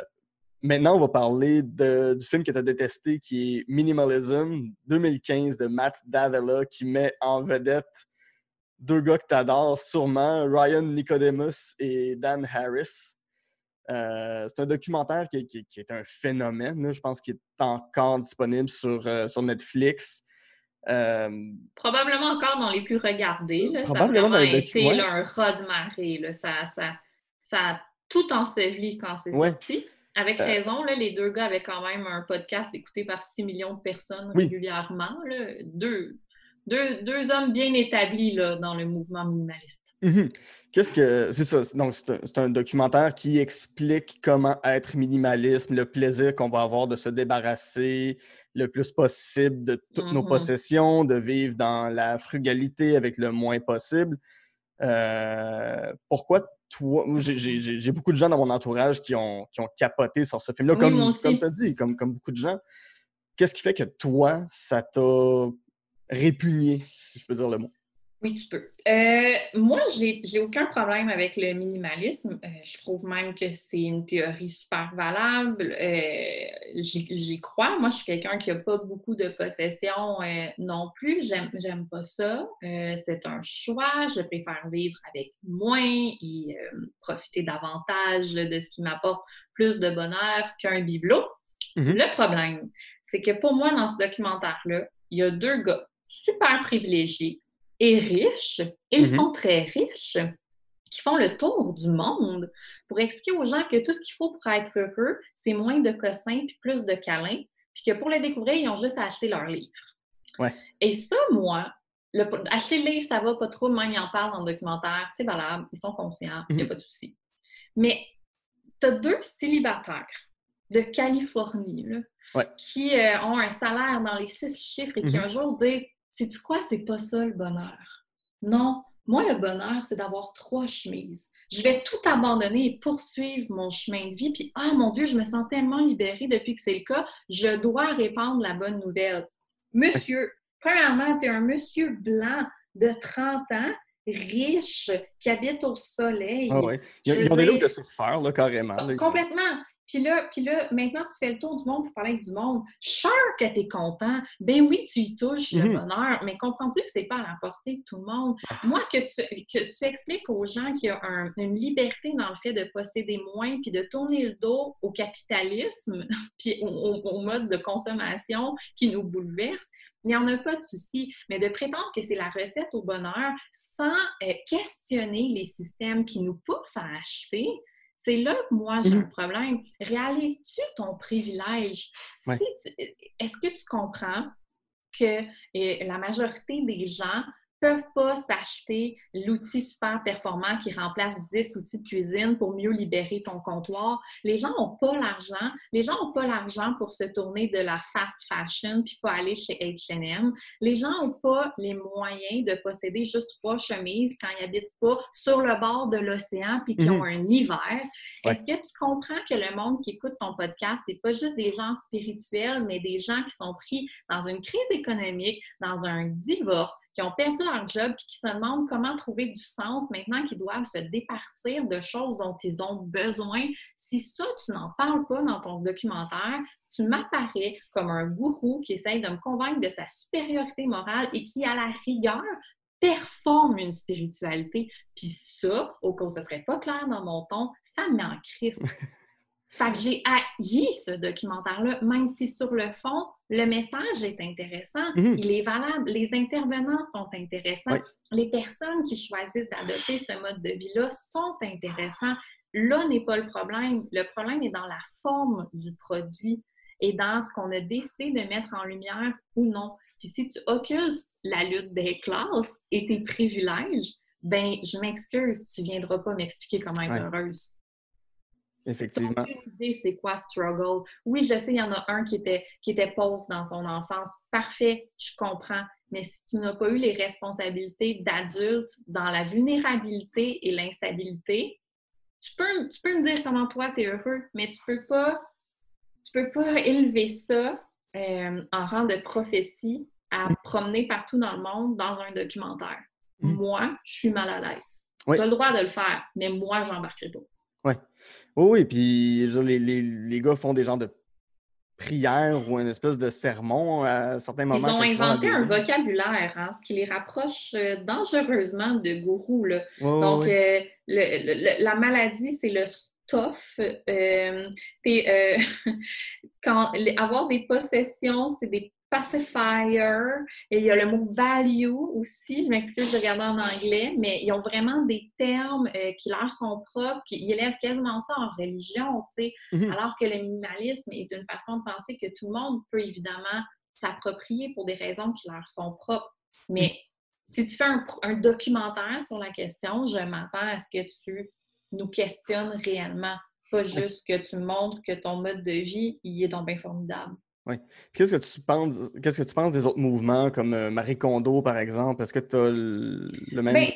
Maintenant, on va parler de- du film que tu as détesté, qui est Minimalism 2015 de Matt Davella, qui met en vedette deux gars que tu adores sûrement, Ryan Nicodemus et Dan Harris. Euh, c'est un documentaire qui, qui- qui est un phénomène. Je pense qu'il est encore disponible sur, euh, sur Netflix. Euh, Probablement encore dans les plus regardés. Là. Ça a Probablement dans vraiment les été docu- ouais. là, un raz-de-marée. là. Ça, ça, ça a tout enseveli quand c'est Ouais. sorti. Avec raison, là, les deux gars avaient quand même un podcast écouté par 6 millions de personnes Oui. régulièrement. Deux, deux, deux hommes bien établis là, dans le mouvement minimaliste. Mhm. Qu'est-ce que. C'est ça. Donc, c'est un, documentaire qui explique comment être minimaliste, le plaisir qu'on va avoir de se débarrasser le plus possible de toutes nos Mhm. possessions, de vivre dans la frugalité avec le moins possible. Euh, pourquoi toi. j'ai- beaucoup de gens dans mon entourage qui ont, qui ont capoté sur ce film-là, Oui, comme, tu as dit, comme, comme beaucoup de gens. Qu'est-ce qui fait que toi, ça t'a répugné, si je peux dire le mot? Oui, tu peux. Euh, moi, j'ai j'ai aucun problème avec le minimalisme. Euh, je trouve même que c'est une théorie super valable. Euh, J'y crois. Moi, je suis quelqu'un qui n'a pas beaucoup de possessions euh, non plus. J'aime j'aime pas ça. C'est un choix. Je préfère vivre avec moins et profiter davantage de ce qui m'apporte plus de bonheur qu'un bibelot. Mhm. Le problème, c'est que pour moi, dans ce documentaire-là, il y a deux gars super privilégiés et riches, ils Mhm. sont très riches, qui font le tour du monde pour expliquer aux gens que tout ce qu'il faut pour être heureux, c'est moins de cossins puis plus de câlins, puis que pour le découvrir, ils ont juste à acheter leur livre. Ouais. Et ça, moi, le, acheter le livre, ça va pas trop, même ils en parlent dans le documentaire, c'est valable, ils sont conscients, il n'y a Mhm. pas de souci. Mais tu as deux célibataires de Californie là, Ouais. qui euh, ont un salaire dans les six chiffres et qui Mhm. un jour disent Sais-tu quoi, c'est pas ça le bonheur. Non, moi, le bonheur, c'est d'avoir trois chemises. Je vais tout abandonner et poursuivre mon chemin de vie. Puis, ah mon Dieu, je me sens tellement libérée depuis que c'est le cas. Je dois répandre la bonne nouvelle. Monsieur, premièrement, tu es un monsieur blanc de 30 ans, riche, qui habite au soleil. Ah ouais. Ils, ont des looks de surfeurs, là, carrément. là. Complètement. Puis là, puis là, maintenant, tu fais le tour du monde pour parler avec du monde. Sure que tu es content. Ben oui, tu y touches le Mhm. bonheur, mais comprends-tu que c'est pas à la portée de tout le monde? Moi, que tu, que tu expliques aux gens qu'il y a un- une liberté dans le fait de posséder moins puis de tourner le dos au capitalisme puis au, au- au mode de consommation qui nous bouleverse, il n'y en a pas de souci. Mais de prétendre que c'est la recette au bonheur sans euh, questionner les systèmes qui nous poussent à acheter, c'est là que moi j'ai Mhm. un problème. Réalises-tu ton privilège? Ouais. Si tu- Est-ce que tu comprends que euh, la majorité des gens peuvent pas s'acheter l'outil super performant qui remplace 10 outils de cuisine pour mieux libérer ton comptoir. Les gens n'ont pas l'argent. Les gens n'ont pas l'argent pour se tourner de la fast fashion puis pas aller chez H&M. Les gens n'ont pas les moyens de posséder juste trois chemises quand ils habitent pas sur le bord de l'océan puis qu'ils ont mhm. un hiver. Est-ce que tu comprends que le monde qui écoute ton podcast, c'est pas juste des gens spirituels, mais des gens qui sont pris dans une crise économique, dans un divorce, qui ont perdu leur job et qui se demandent comment trouver du sens maintenant qu'ils doivent se départir de choses dont ils ont besoin. Si ça, tu n'en parles pas dans ton documentaire, tu m'apparais comme un gourou qui essaye de me convaincre de sa supériorité morale et qui, à la rigueur, performe une spiritualité. Puis ça, au cas où ce serait pas clair dans mon ton, ça me met en crise. Fait que j'ai haï ce documentaire-là, même si sur le fond, le message est intéressant, mhm. il est valable, les intervenants sont intéressants, les personnes qui choisissent d'adopter ce mode de vie-là sont intéressants. Là n'est pas le problème. Le problème est dans la forme du produit et dans ce qu'on a décidé de mettre en lumière ou non. Puis si tu occultes la lutte des classes et tes privilèges, ben je m'excuse, tu viendras pas m'expliquer comment être heureuse. Effectivement. c'est quoi struggle? Oui, je sais, il y en a un qui était, qui était pauvre dans son enfance. Parfait, je comprends. Mais si tu n'as pas eu les responsabilités d'adulte dans la vulnérabilité et l'instabilité, tu peux, tu peux me dire comment toi, tu es heureux, mais tu peux pas, tu peux pas élever ça euh, en rang de prophétie à promener partout dans le monde dans un documentaire. Mm. Moi, je suis mal à l'aise. Tu as le droit de le faire, mais moi, j'embarquerai pas. Oui. Oui, oui, puis les, les, les, gars font des genres de prières ou une espèce de sermon à certains moments. Ils ont inventé un vocabulaire, hein, ce qui les rapproche euh, dangereusement de gourou. Là. Donc, euh, le, la maladie, c'est le stuff. Euh, quand, avoir des possessions, c'est des pacifier. Et il y a le mot value aussi. Je m'excuse de regarder en anglais, mais ils ont vraiment des termes euh, qui leur sont propres, qui élèvent quasiment ça en religion, tu sais. Mm-hmm. Alors que le minimalisme est une façon de penser que tout le monde peut évidemment s'approprier pour des raisons qui leur sont propres. Mais mm. si tu fais un, documentaire sur la question, je m'attends à ce que tu nous questionnes réellement, pas juste que tu montres que ton mode de vie, il est donc bien formidable. Oui. Qu'est-ce que tu penses qu'est-ce que tu penses des autres mouvements comme euh, Marie Kondo, par exemple? Est-ce que tu as le, même. Ben,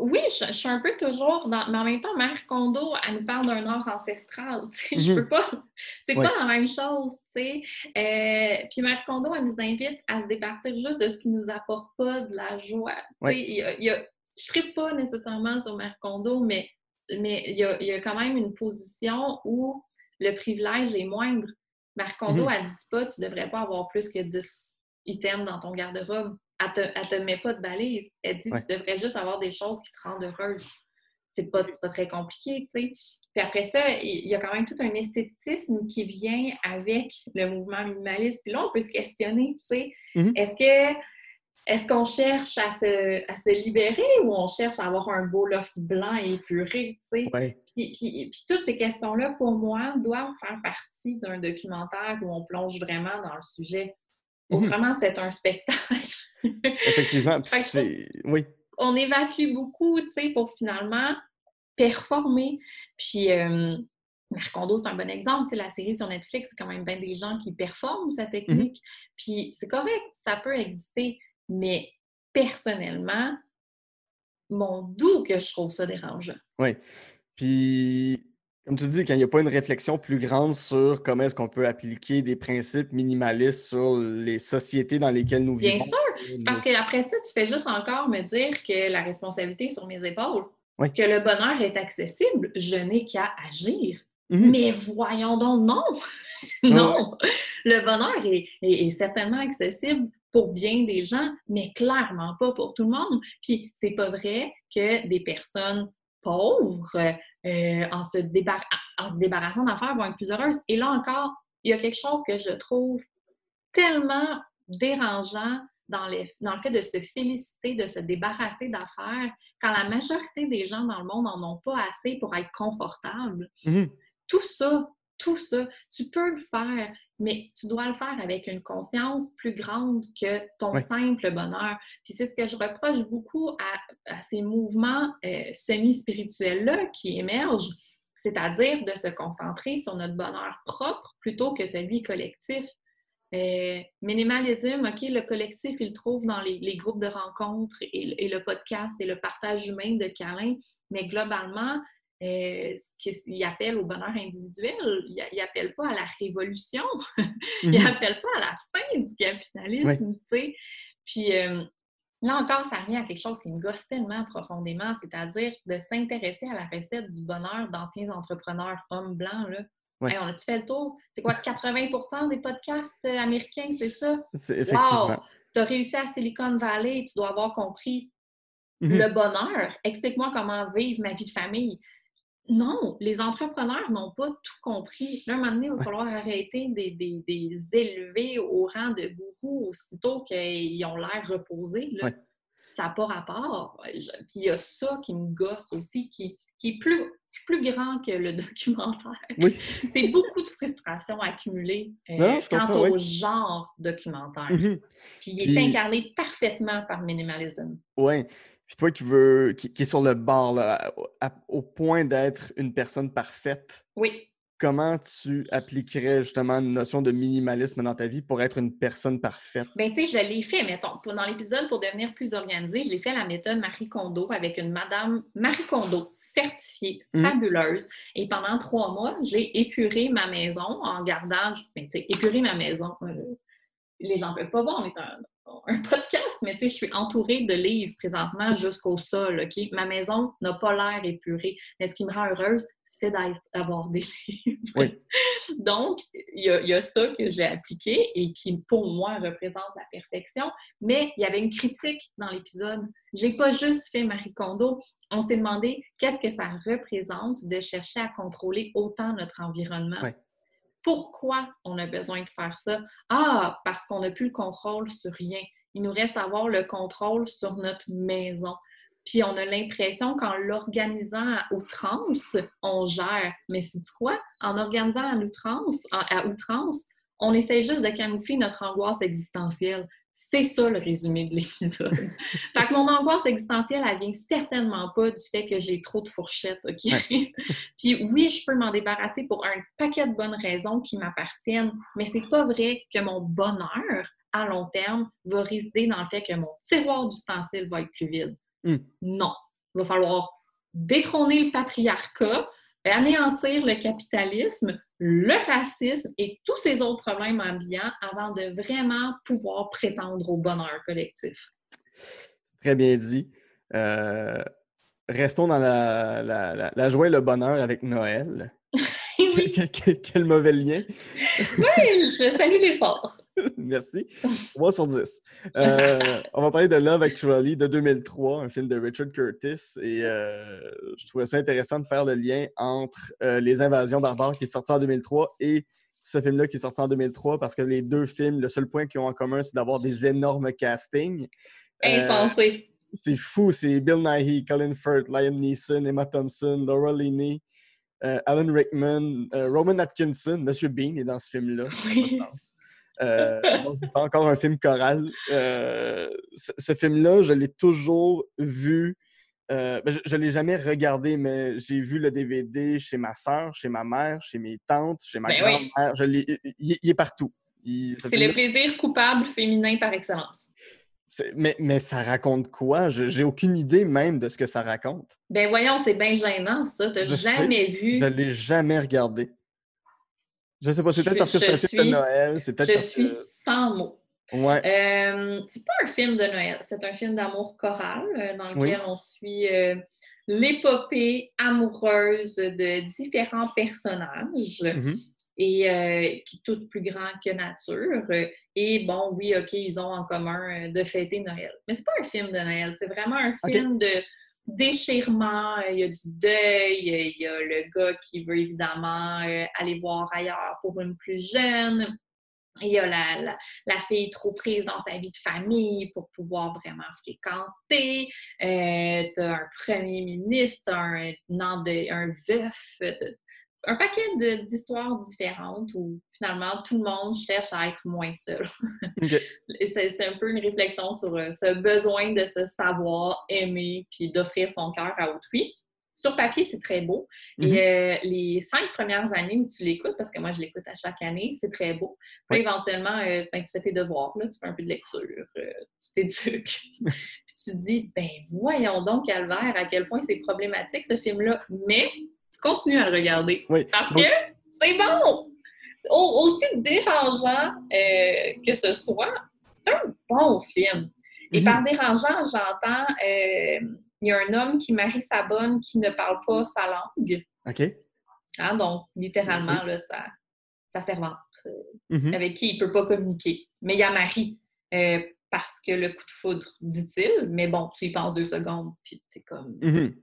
oui, je, suis un peu toujours dans. Mais en même temps, Marie Kondo, elle nous parle d'un art ancestral. Je Je mmh peux pas. C'est pas la même chose, tu sais. Euh, puis Marie Kondo, elle nous invite à se départir juste de ce qui nous apporte pas de la joie. Tu sais, je ne pas nécessairement sur Marie Kondo, mais mais il y, a, il y a quand même une position où le privilège est moindre. Marie Kondo, mhm. elle ne dit pas tu ne devrais pas avoir plus que 10 items dans ton garde-robe. Elle ne te, met pas de balise. Elle dit tu devrais juste avoir des choses qui te rendent heureuse. C'est pas, pas très compliqué, tu sais. Puis après ça, il y a quand même tout un esthétisme qui vient avec le mouvement minimaliste. Puis là, on peut se questionner, tu sais, mhm. est-ce que est-ce qu'on cherche à se, à se, libérer ou on cherche à avoir un beau loft blanc et épuré? Puis, puis, puis, toutes ces questions-là, pour moi, doivent faire partie d'un documentaire où on plonge vraiment dans le sujet. Mhm. Autrement, c'est un spectacle. Effectivement. c'est... Oui. On évacue beaucoup, tu sais, pour finalement performer. Puis, euh, Mercondo, c'est un bon exemple. Tu sais, la série sur Netflix, c'est quand même bien des gens qui performent cette mhm. technique. Puis, c'est correct, ça peut exister. Mais personnellement, mon doux que je trouve ça dérangeant. Oui. Puis, comme tu dis, quand il n'y a pas une réflexion plus grande sur comment est-ce qu'on peut appliquer des principes minimalistes sur les sociétés dans lesquelles nous vivons. Bien sûr! Parce qu'après ça, tu fais juste encore me dire que la responsabilité est sur mes épaules. Que le bonheur est accessible. Je n'ai qu'à agir. Mhm. Mais voyons donc, non! non! Le bonheur est, certainement accessible pour bien des gens, mais clairement pas pour tout le monde. Puis c'est pas vrai que des personnes pauvres, euh, en, se en se débarrassant d'affaires, vont être plus heureuses. Et là encore, il y a quelque chose que je trouve tellement dérangeant dans, les, dans, le fait de se féliciter, de se débarrasser d'affaires, quand la majorité des gens dans le monde n'en ont pas assez pour être confortables. Mm-hmm. Tout ça, tout ça. Tu peux le faire, mais tu dois le faire avec une conscience plus grande que ton simple bonheur. Puis c'est ce que je reproche beaucoup à, ces mouvements euh, semi-spirituels-là qui émergent, c'est-à-dire de se concentrer sur notre bonheur propre plutôt que celui collectif. Euh, minimalisme, OK, le collectif, il le trouve dans les, groupes de rencontres et, le podcast et le partage humain de câlins, mais globalement, euh, il appelle au bonheur individuel, il, n'appelle pas à la révolution, il n'appelle mhm. pas à la fin du capitalisme, tu sais. Puis euh, là encore, ça revient à quelque chose qui me gosse tellement profondément, c'est-à-dire de s'intéresser à la recette du bonheur d'anciens entrepreneurs hommes blancs, là. on a-tu fait le tour? C'est quoi, 80% des podcasts euh, américains, c'est ça? C'est effectivement. Wow! Tu as réussi à Silicon Valley, tu dois avoir compris mhm. le bonheur. Explique-moi comment vivre ma vie de famille. Non, les entrepreneurs n'ont pas tout compris. Là, un moment donné, il va falloir arrêter des, des, élever au rang de gourou aussitôt qu'ils ont l'air reposés. Ça n'a pas rapport. Puis il y a ça qui me gosse aussi, qui, qui est plus, plus grand que le documentaire. C'est beaucoup de frustration accumulée euh, quant au genre documentaire. Mm-hmm. Puis il est incarné parfaitement par Minimalism. Oui. Puis toi qui veux, qui, est sur le bord, au point d'être une personne parfaite. Oui. Comment tu appliquerais justement une notion de minimalisme dans ta vie pour être une personne parfaite? Ben, tu sais, je l'ai fait, mettons. Dans l'épisode pour devenir plus organisé, j'ai fait la méthode Marie Kondo avec une madame Marie Kondo certifiée, mmh. fabuleuse. Et pendant trois mois, j'ai épuré ma maison en gardant, ben, tu sais, épuré ma maison. Euh, les gens ne peuvent pas voir, on est un, un podcast, mais tu sais, je suis entourée de livres présentement jusqu'au sol, OK? Ma maison n'a pas l'air épurée, mais ce qui me rend heureuse, c'est d'avoir des livres. Donc, il y, a ça que j'ai appliqué et qui, pour moi, représente la perfection, mais il y avait une critique dans l'épisode. J'ai pas juste fait Marie Kondo. On s'est demandé qu'est-ce que ça représente de chercher à contrôler autant notre environnement. Pourquoi on a besoin de faire ça? Ah, parce qu'on n'a plus le contrôle sur rien. Il nous reste à avoir le contrôle sur notre maison. Puis on a l'impression qu'en l'organisant à outrance, on gère. Mais c'est quoi? En organisant à outrance, à outrance, on essaie juste de camoufler notre angoisse existentielle. C'est ça le résumé de l'épisode. fait que mon angoisse existentielle, elle vient certainement pas du fait que j'ai trop de fourchettes, OK? Puis oui, je peux m'en débarrasser pour un paquet de bonnes raisons qui m'appartiennent, mais c'est pas vrai que mon bonheur à long terme va résider dans le fait que mon tiroir d'ustensiles va être plus vide. Hmm. Non. Il va falloir détrôner le patriarcat, anéantir le capitalisme, le racisme et tous ces autres problèmes ambiants avant de vraiment pouvoir prétendre au bonheur collectif. Très bien dit. Euh, restons dans la, joie et le bonheur avec Noël. quel, mauvais lien. oui, je salue l'effort. Merci. 3 sur 10. Euh, on va parler de Love Actually de 2003, un film de Richard Curtis. Et euh, je trouvais ça intéressant de faire le lien entre euh, Les Invasions barbares qui est sorti en 2003 et ce film-là qui est sorti en 2003 parce que les deux films, le seul point qu'ils ont en commun, c'est d'avoir des énormes castings. Insensé. c'est fou. C'est Bill Nighy, Colin Firth, Liam Neeson, Emma Thompson, Laura Linney. Alan Rickman, Roman Atkinson, Monsieur Bean est dans ce film-là. Oui. Euh, c'est encore un film choral. Euh, ce, film-là, je l'ai toujours vu. Euh, ben, je ne l'ai jamais regardé, mais j'ai vu le DVD chez ma soeur, chez ma mère, chez mes tantes, chez ma ben grand-mère. Il, est partout. C'est le plaisir coupable féminin par excellence. Mais, mais, ça raconte quoi? J'ai aucune idée même de ce que ça raconte. Ben voyons, c'est bien gênant, ça. Tu n'as jamais vu. Je ne l'ai jamais regardé. Je sais pas, c'est peut-être parce que c'est un film de Noël. je suis sans mots. Ouais. Euh, c'est pas un film de Noël, c'est un film d'amour choral euh, dans lequel on suit euh, l'épopée amoureuse de différents personnages. Mm-hmm. Et qui tous plus grands que nature. Et bon, oui, OK, ils ont en commun de fêter Noël. Mais c'est pas un film de Noël, c'est vraiment un film de déchirement, il y a du deuil, il y a le gars qui veut évidemment euh, aller voir ailleurs pour une plus jeune. Il y a la, la, fille trop prise dans sa vie de famille pour pouvoir vraiment fréquenter. Euh, tu as un premier ministre, un, un veuf. Un paquet d'histoires différentes où finalement tout le monde cherche à être moins seul. C'est un peu une réflexion sur euh, ce besoin de se savoir, aimer, puis d'offrir son cœur à autrui. Sur papier, c'est très beau. Mhm. Et euh, les cinq premières années où tu l'écoutes, parce que moi, je l'écoute à chaque année, c'est très beau. Puis éventuellement, euh, ben, tu fais tes devoirs, là, tu fais un peu de lecture, tu t'éduques. puis tu te dis, ben voyons donc, Calvaire, à quel point c'est problématique ce film-là. Mais continues à le regarder. Oui. Parce que c'est bon! Au- aussi dérangeant euh, que ce soit, c'est un bon film. Et Mhm. par dérangeant, j'entends, euh, il y a un homme qui marie sa bonne qui ne parle pas sa langue. OK. Hein, donc, littéralement, là, sa, sa servante, euh, Mhm. avec qui il ne peut pas communiquer. Mais il y a Marie, parce que le coup de foudre, dit-il, mais bon, tu y penses deux secondes, puis t'es comme, Mhm.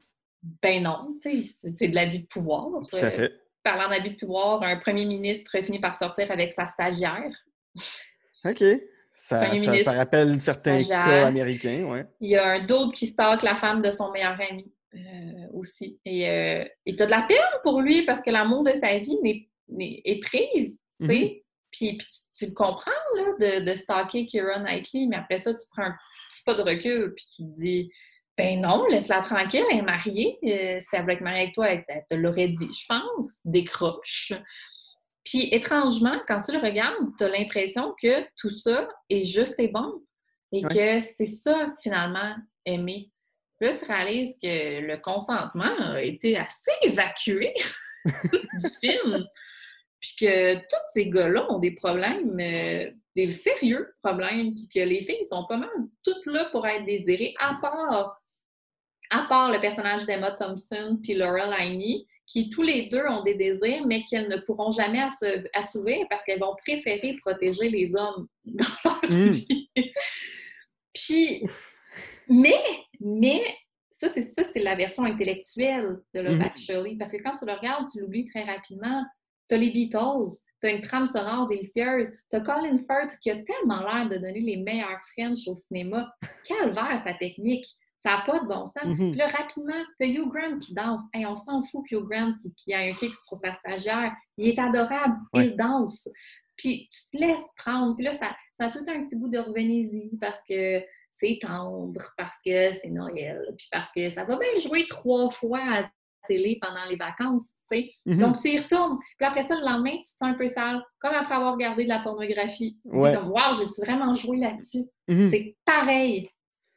Ben non, tu c'est- de l'abus de pouvoir. Tout à Euh, fait. Parlant d'abus de pouvoir, un premier ministre finit par sortir avec sa stagiaire. OK. Ça, ça, rappelle certains stagiaire. cas américains, ouais. Il y a un d'autre qui stalk la femme de son meilleur ami euh, aussi. Et euh, et t'as de la peine pour lui parce que l'amour de sa vie est prise, tu sais. Mhm. Puis, puis tu, tu le comprends, là, de, de stalker Keira Knightley, mais après ça, tu prends un petit pas de recul, puis tu te dis, ben non, laisse-la tranquille, elle est mariée. Euh, si elle voulait être mariée avec toi, elle, elle te l'aurait dit, je pense. Décroche. Puis étrangement, quand tu le regardes, tu as l'impression que tout ça est juste et bon. Et Ouais. que c'est ça, finalement, aimer. Puis là, tu réalises que le consentement a été assez évacué du film. Puis que tous ces gars-là ont des problèmes, euh, des sérieux problèmes, puis que les filles sont pas mal toutes là pour être désirées, à part, à part le personnage d'Emma Thompson puis Laura Linney, qui tous les deux ont des désirs, mais qu'elles ne pourront jamais assou- assouvir parce qu'elles vont préférer protéger les hommes dans leur Mm. vie. Puis, mais, mais, ça, c'est ça, c'est la version intellectuelle de Love Mhm. Actually. Parce que quand tu le regardes, tu l'oublies très rapidement. T'as les Beatles, t'as une trame sonore délicieuse, t'as Colin Firth qui a tellement l'air de donner les meilleurs French au cinéma. Calvaire, sa technique! Ça n'a pas de bon sens. Puis là, rapidement, t'as Hugh Grant qui danse. Hey, on s'en fout que Hugh Grant qui, qui a un kick sur sa stagiaire. Il est adorable, Ouais. il danse. Puis tu te laisses prendre. Puis là, ça, ça a tout un petit goût de revenez-y parce que c'est tendre, parce que c'est Noël, puis parce que ça va bien jouer trois fois à la télé pendant les vacances, tu sais. Mhm. Donc, tu y retournes. Puis après ça, le lendemain, tu te sens un peu sale, comme après avoir regardé de la pornographie. Tu te Ouais. dis comme, wow, j'ai-tu vraiment joué là-dessus? Mhm. C'est pareil.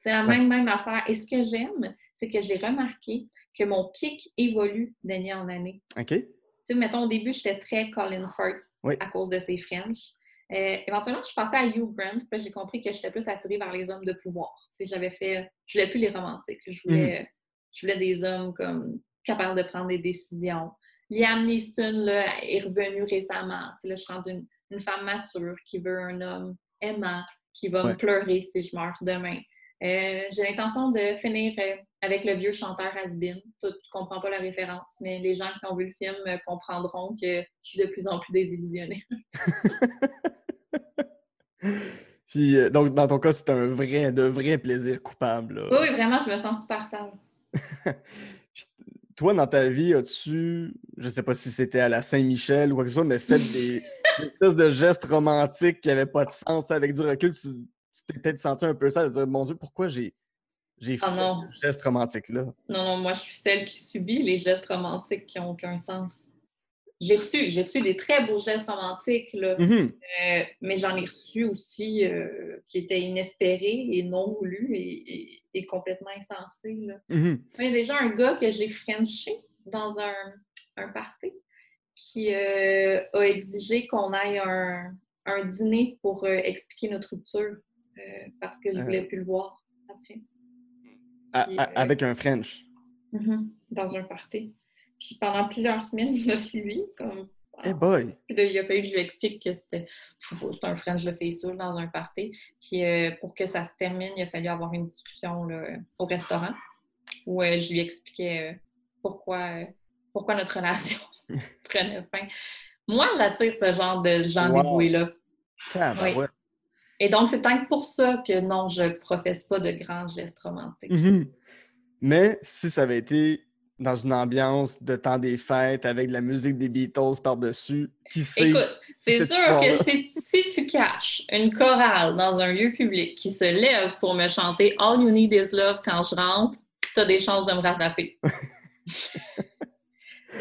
C'est la même, même affaire. Et ce que j'aime, c'est que j'ai remarqué que mon kick évolue d'année en année. OK. Tu sais, mettons, au début, j'étais très Colin Firth Oui. à cause de ses French. Euh, éventuellement, je suis passée à Hugh Grant, puis j'ai compris que j'étais plus attirée vers les hommes de pouvoir. Tu sais, j'avais fait... Je voulais plus les romantiques. Je voulais, je voulais des hommes comme capables de prendre des décisions. Liam Neeson, là, est revenu récemment. Tu sais, là, je suis rendue une, une femme mature qui veut un homme aimant, qui va Ouais. me pleurer si je meurs demain. Euh, j'ai l'intention de finir euh, avec le vieux chanteur Hasbin. Tu ne comprends pas la référence, mais les gens qui ont vu le film euh, comprendront que je suis de plus en plus désillusionnée. Puis, euh, donc, dans ton cas, c'est un vrai, de vrai plaisir coupable. là. Oui, oui, vraiment, je me sens super sale. Puis, toi, dans ta vie, as-tu, je sais pas si c'était à la Saint-Michel ou quoi que ce soit, mais fait des, des espèces de gestes romantiques qui n'avaient pas de sens avec du recul? Tu tu t'es peut-être senti un peu ça, de dire, mon Dieu, pourquoi j'ai j'ai fait Ah non. ce geste romantique-là? Non, non, moi, je suis celle qui subit les gestes romantiques qui n'ont aucun sens. J'ai reçu, j'ai reçu des très beaux gestes romantiques, là. Mhm. Euh, mais j'en ai reçu aussi euh, qui étaient inespérés et non voulus et, et- et complètement insensés. Là. Mhm. Il y a déjà un gars que j'ai frenché dans un, un party qui euh, a exigé qu'on aille un, un dîner pour expliquer notre rupture parce que je Euh. voulais plus le voir après. À- Puis, à- euh, avec un French. Mhm, dans un party. Puis pendant plusieurs semaines, il m'a suivi. Comme... Eh boy! Puis là, il a fallu que je lui explique que c'était je un French de facial dans un party. Puis euh, pour que ça se termine, il a fallu avoir une discussion là, au restaurant où euh, je lui expliquais euh, pourquoi, euh, pourquoi notre relation prenait fin. Moi, j'attire ce genre de gens Wow. dévoués-là. Tabarouette. Et donc, c'est peut-être pour ça que non, je professe pas de grands gestes romantiques. Mhm. Mais si ça avait été dans une ambiance de temps des fêtes avec de la musique des Beatles par-dessus. Qui sait? Écoute, c'est sûr que si, si, tu caches une chorale dans un lieu public qui se lève pour me chanter All You Need Is Love quand je rentre, tu as des chances de me rattraper.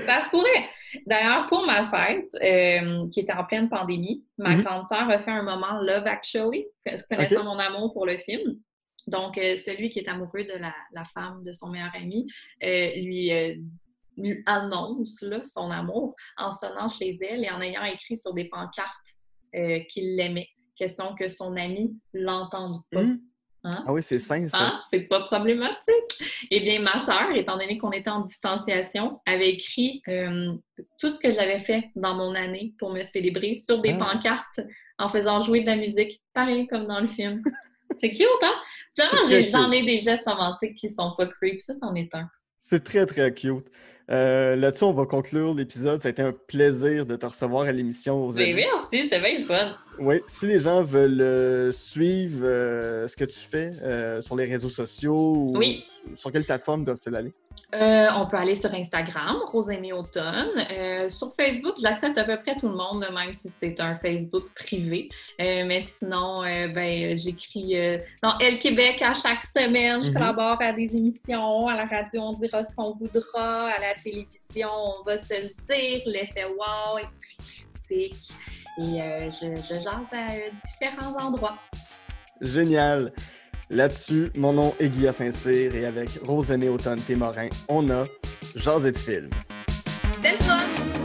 Ça se pourrait. D'ailleurs, pour ma fête, euh, qui était en pleine pandémie, ma Mhm. grande sœur a fait un moment Love Actually, connaissant mon amour pour le film. Donc, euh, celui qui est amoureux de la, la femme de son meilleur ami euh, lui, lui annonce là, son amour en sonnant chez elle et en ayant écrit sur des pancartes qu'il l'aimait. Question que son ami l'entende pas. Hmm? Hein? Ah oui, c'est sain, ça. Hein? C'est pas problématique. Eh bien, ma sœur, étant donné qu'on était en distanciation, avait écrit euh, tout ce que j'avais fait dans mon année pour me célébrer sur des Ah. pancartes en faisant jouer de la musique, pareil comme dans le film. C'est cute, hein? J'en cute. ai des gestes romantiques qui sont pas creep. Ça, c'en est un. C'est très, très cute. Euh, Là-dessus, on va conclure l'épisode. Ça a été un plaisir de te recevoir à l'émission. Ben, merci, c'était bien fun. Oui, si les gens veulent euh, suivre euh, ce que tu fais euh, sur les réseaux sociaux, ou Oui. sur quelle plateforme doivent-ils aller? Euh, on peut aller sur Instagram, Rosemée Automne. Sur Facebook, j'accepte à peu près tout le monde, même si c'est un Facebook privé. Mais sinon, ben, j'écris dans Elle Québec à chaque semaine. Je Mhm. collabore à des émissions. À la radio, on dira ce qu'on voudra. À la télévision, on va se le dire. L'effet wow, esprit critique. Et euh, je, je jase à euh, différents endroits. Génial! Là-dessus, mon nom est Guillaume Saint-Cyr et avec Rosemée Automne Témorin, on a Jazz de film. C'était le fun!